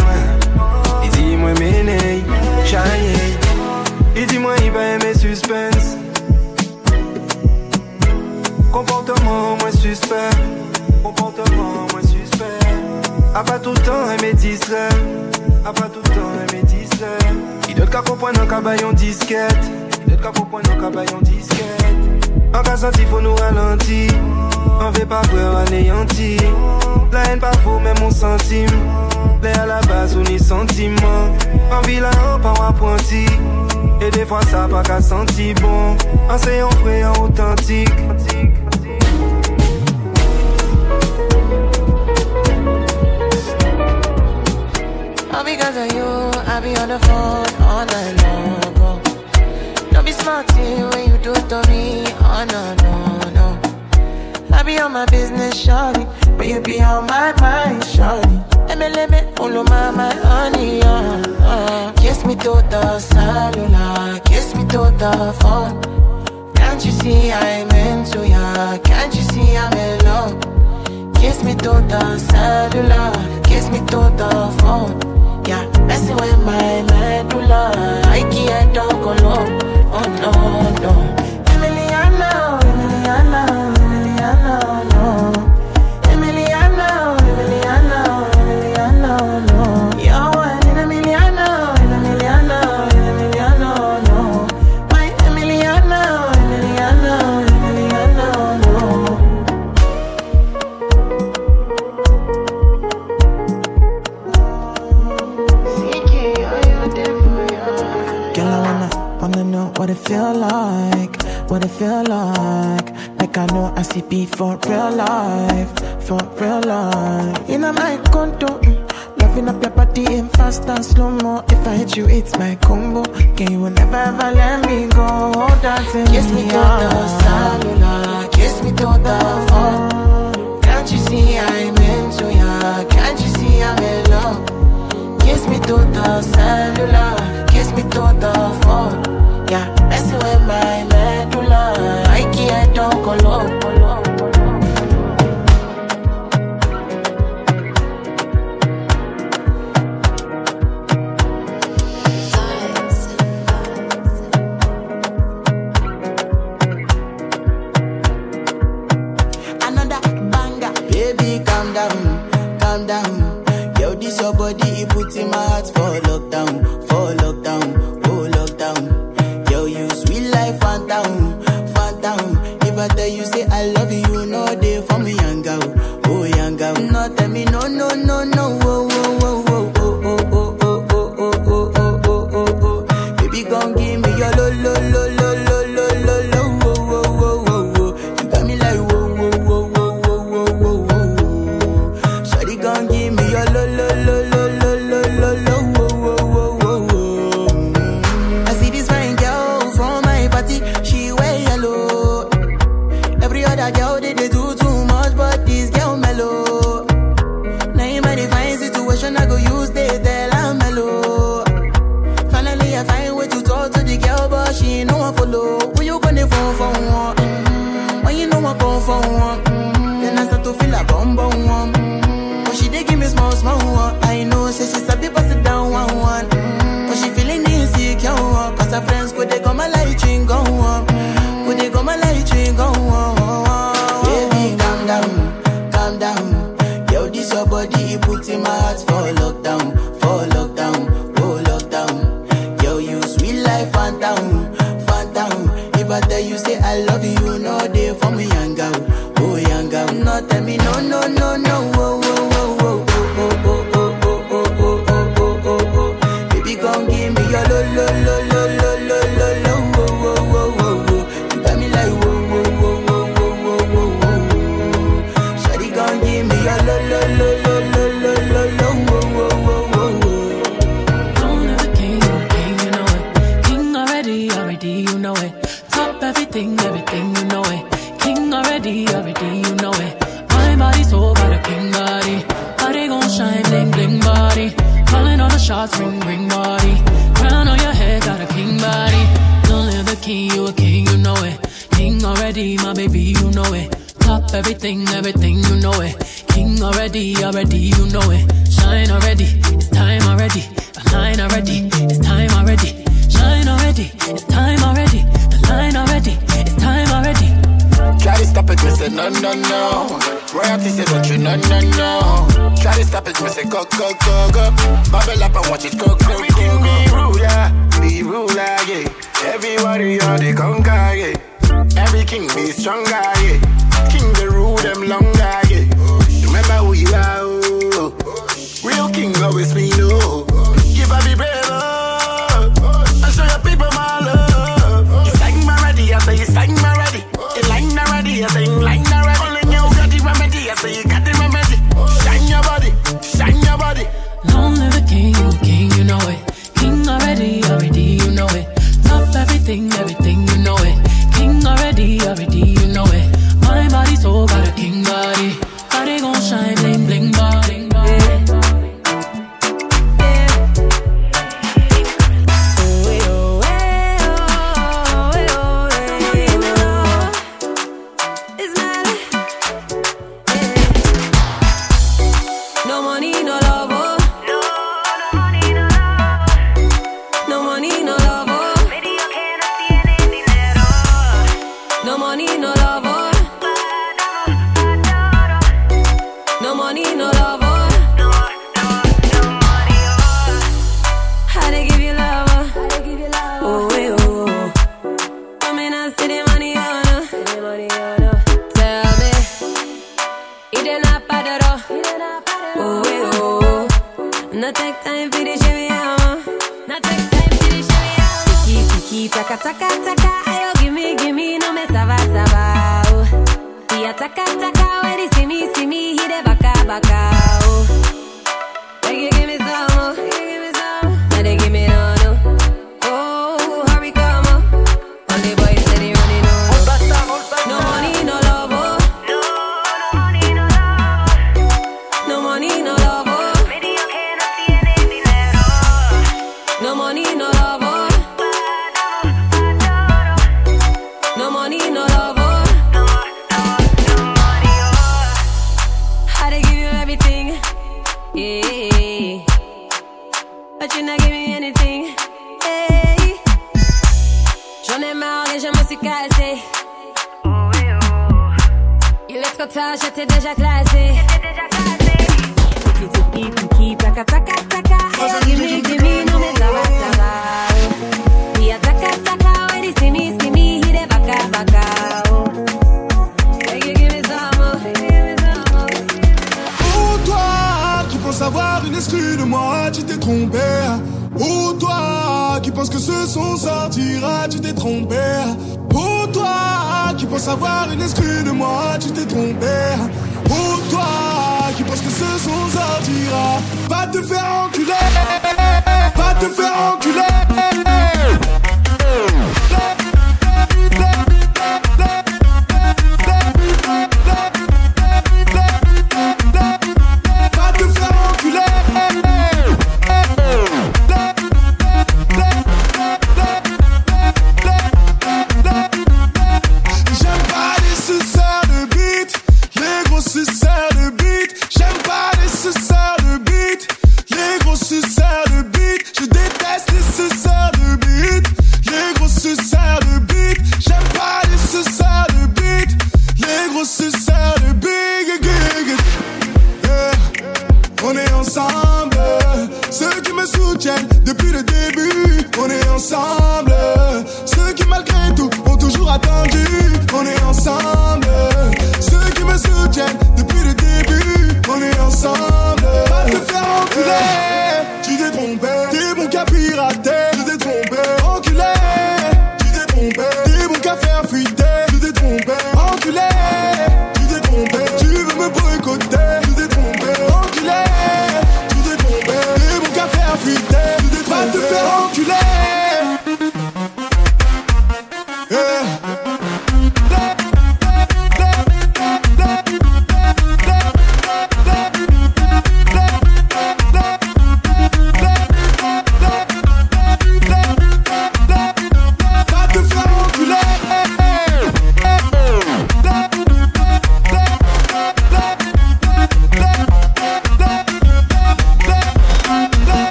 centimes. L'air à la base ou ni bon. because of you, I be on the phone all night long. Oh. Don't be smarty when you do it to me. Oh no no no. I be on my business, shawty. But you be on my mind, shawty Emeleme, follow my honey, uh, uh. Kiss me to the cellular Kiss me to the phone Can't you see I'm into ya Can't you see I'm in love Kiss me to the cellular Kiss me to the phone Yeah, messing with my medulla I can't talk alone Oh no, no Emiliana, Emiliana feel like? What it feel like? Like I know I see before real life, for real life. In a my condo, loving up your body in fast and slow mo. If I hit you, it's my combo. Can you never ever let me go? Oh, dancing kiss me, me to the cellular, kiss me to the phone. Can't you see I'm into ya? Can't you see I'm in love? Kiss me to the cellular, kiss me to the Love. low. Who you gonna phone for one? Mm, when you know I come for one.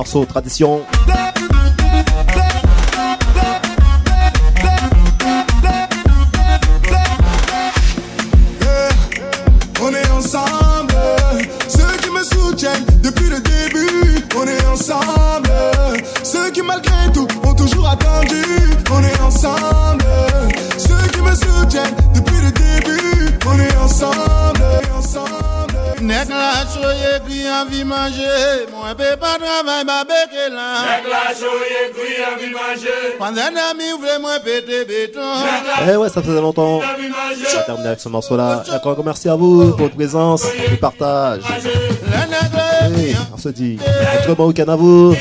morceau Tradition. Eh ouais, ça faisait longtemps. On va terminer avec ce morceau-là. Encore un merci à vous pour votre présence et partage. on se dit, autrement bon week à vous.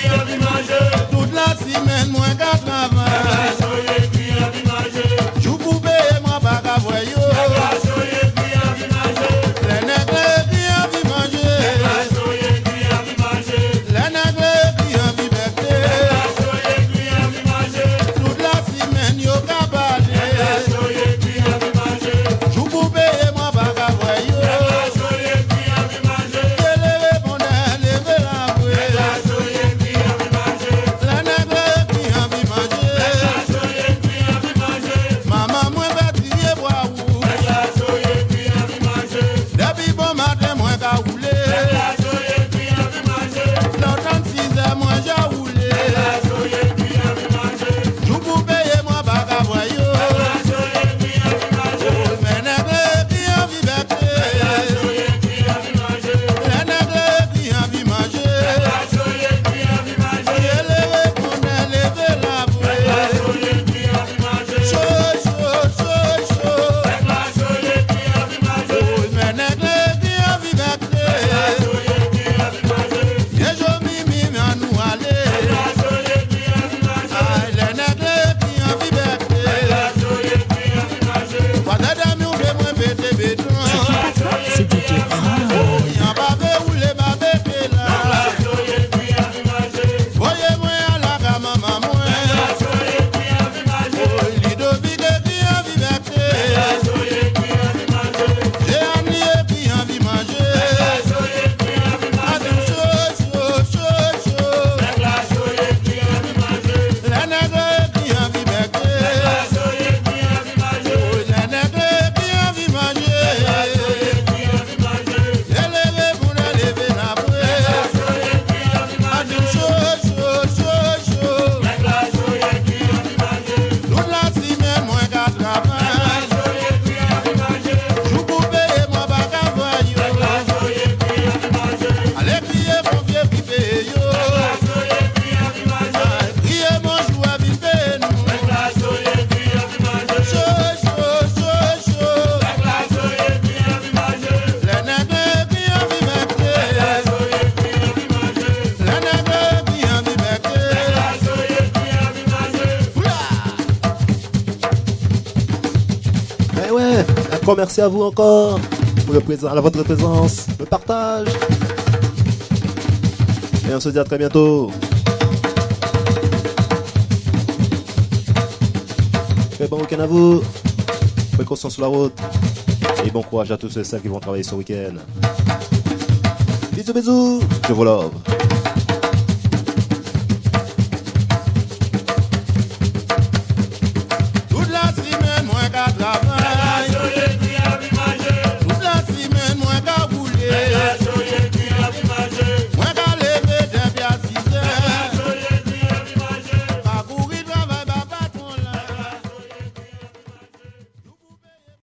merci à vous encore pour le à votre présence, le partage. Et on se dit à très bientôt. Très bon week-end à vous. Précaution sur la route. Et bon courage à tous ceux et celles qui vont travailler ce week-end. Bisous, bisous. Je vous love.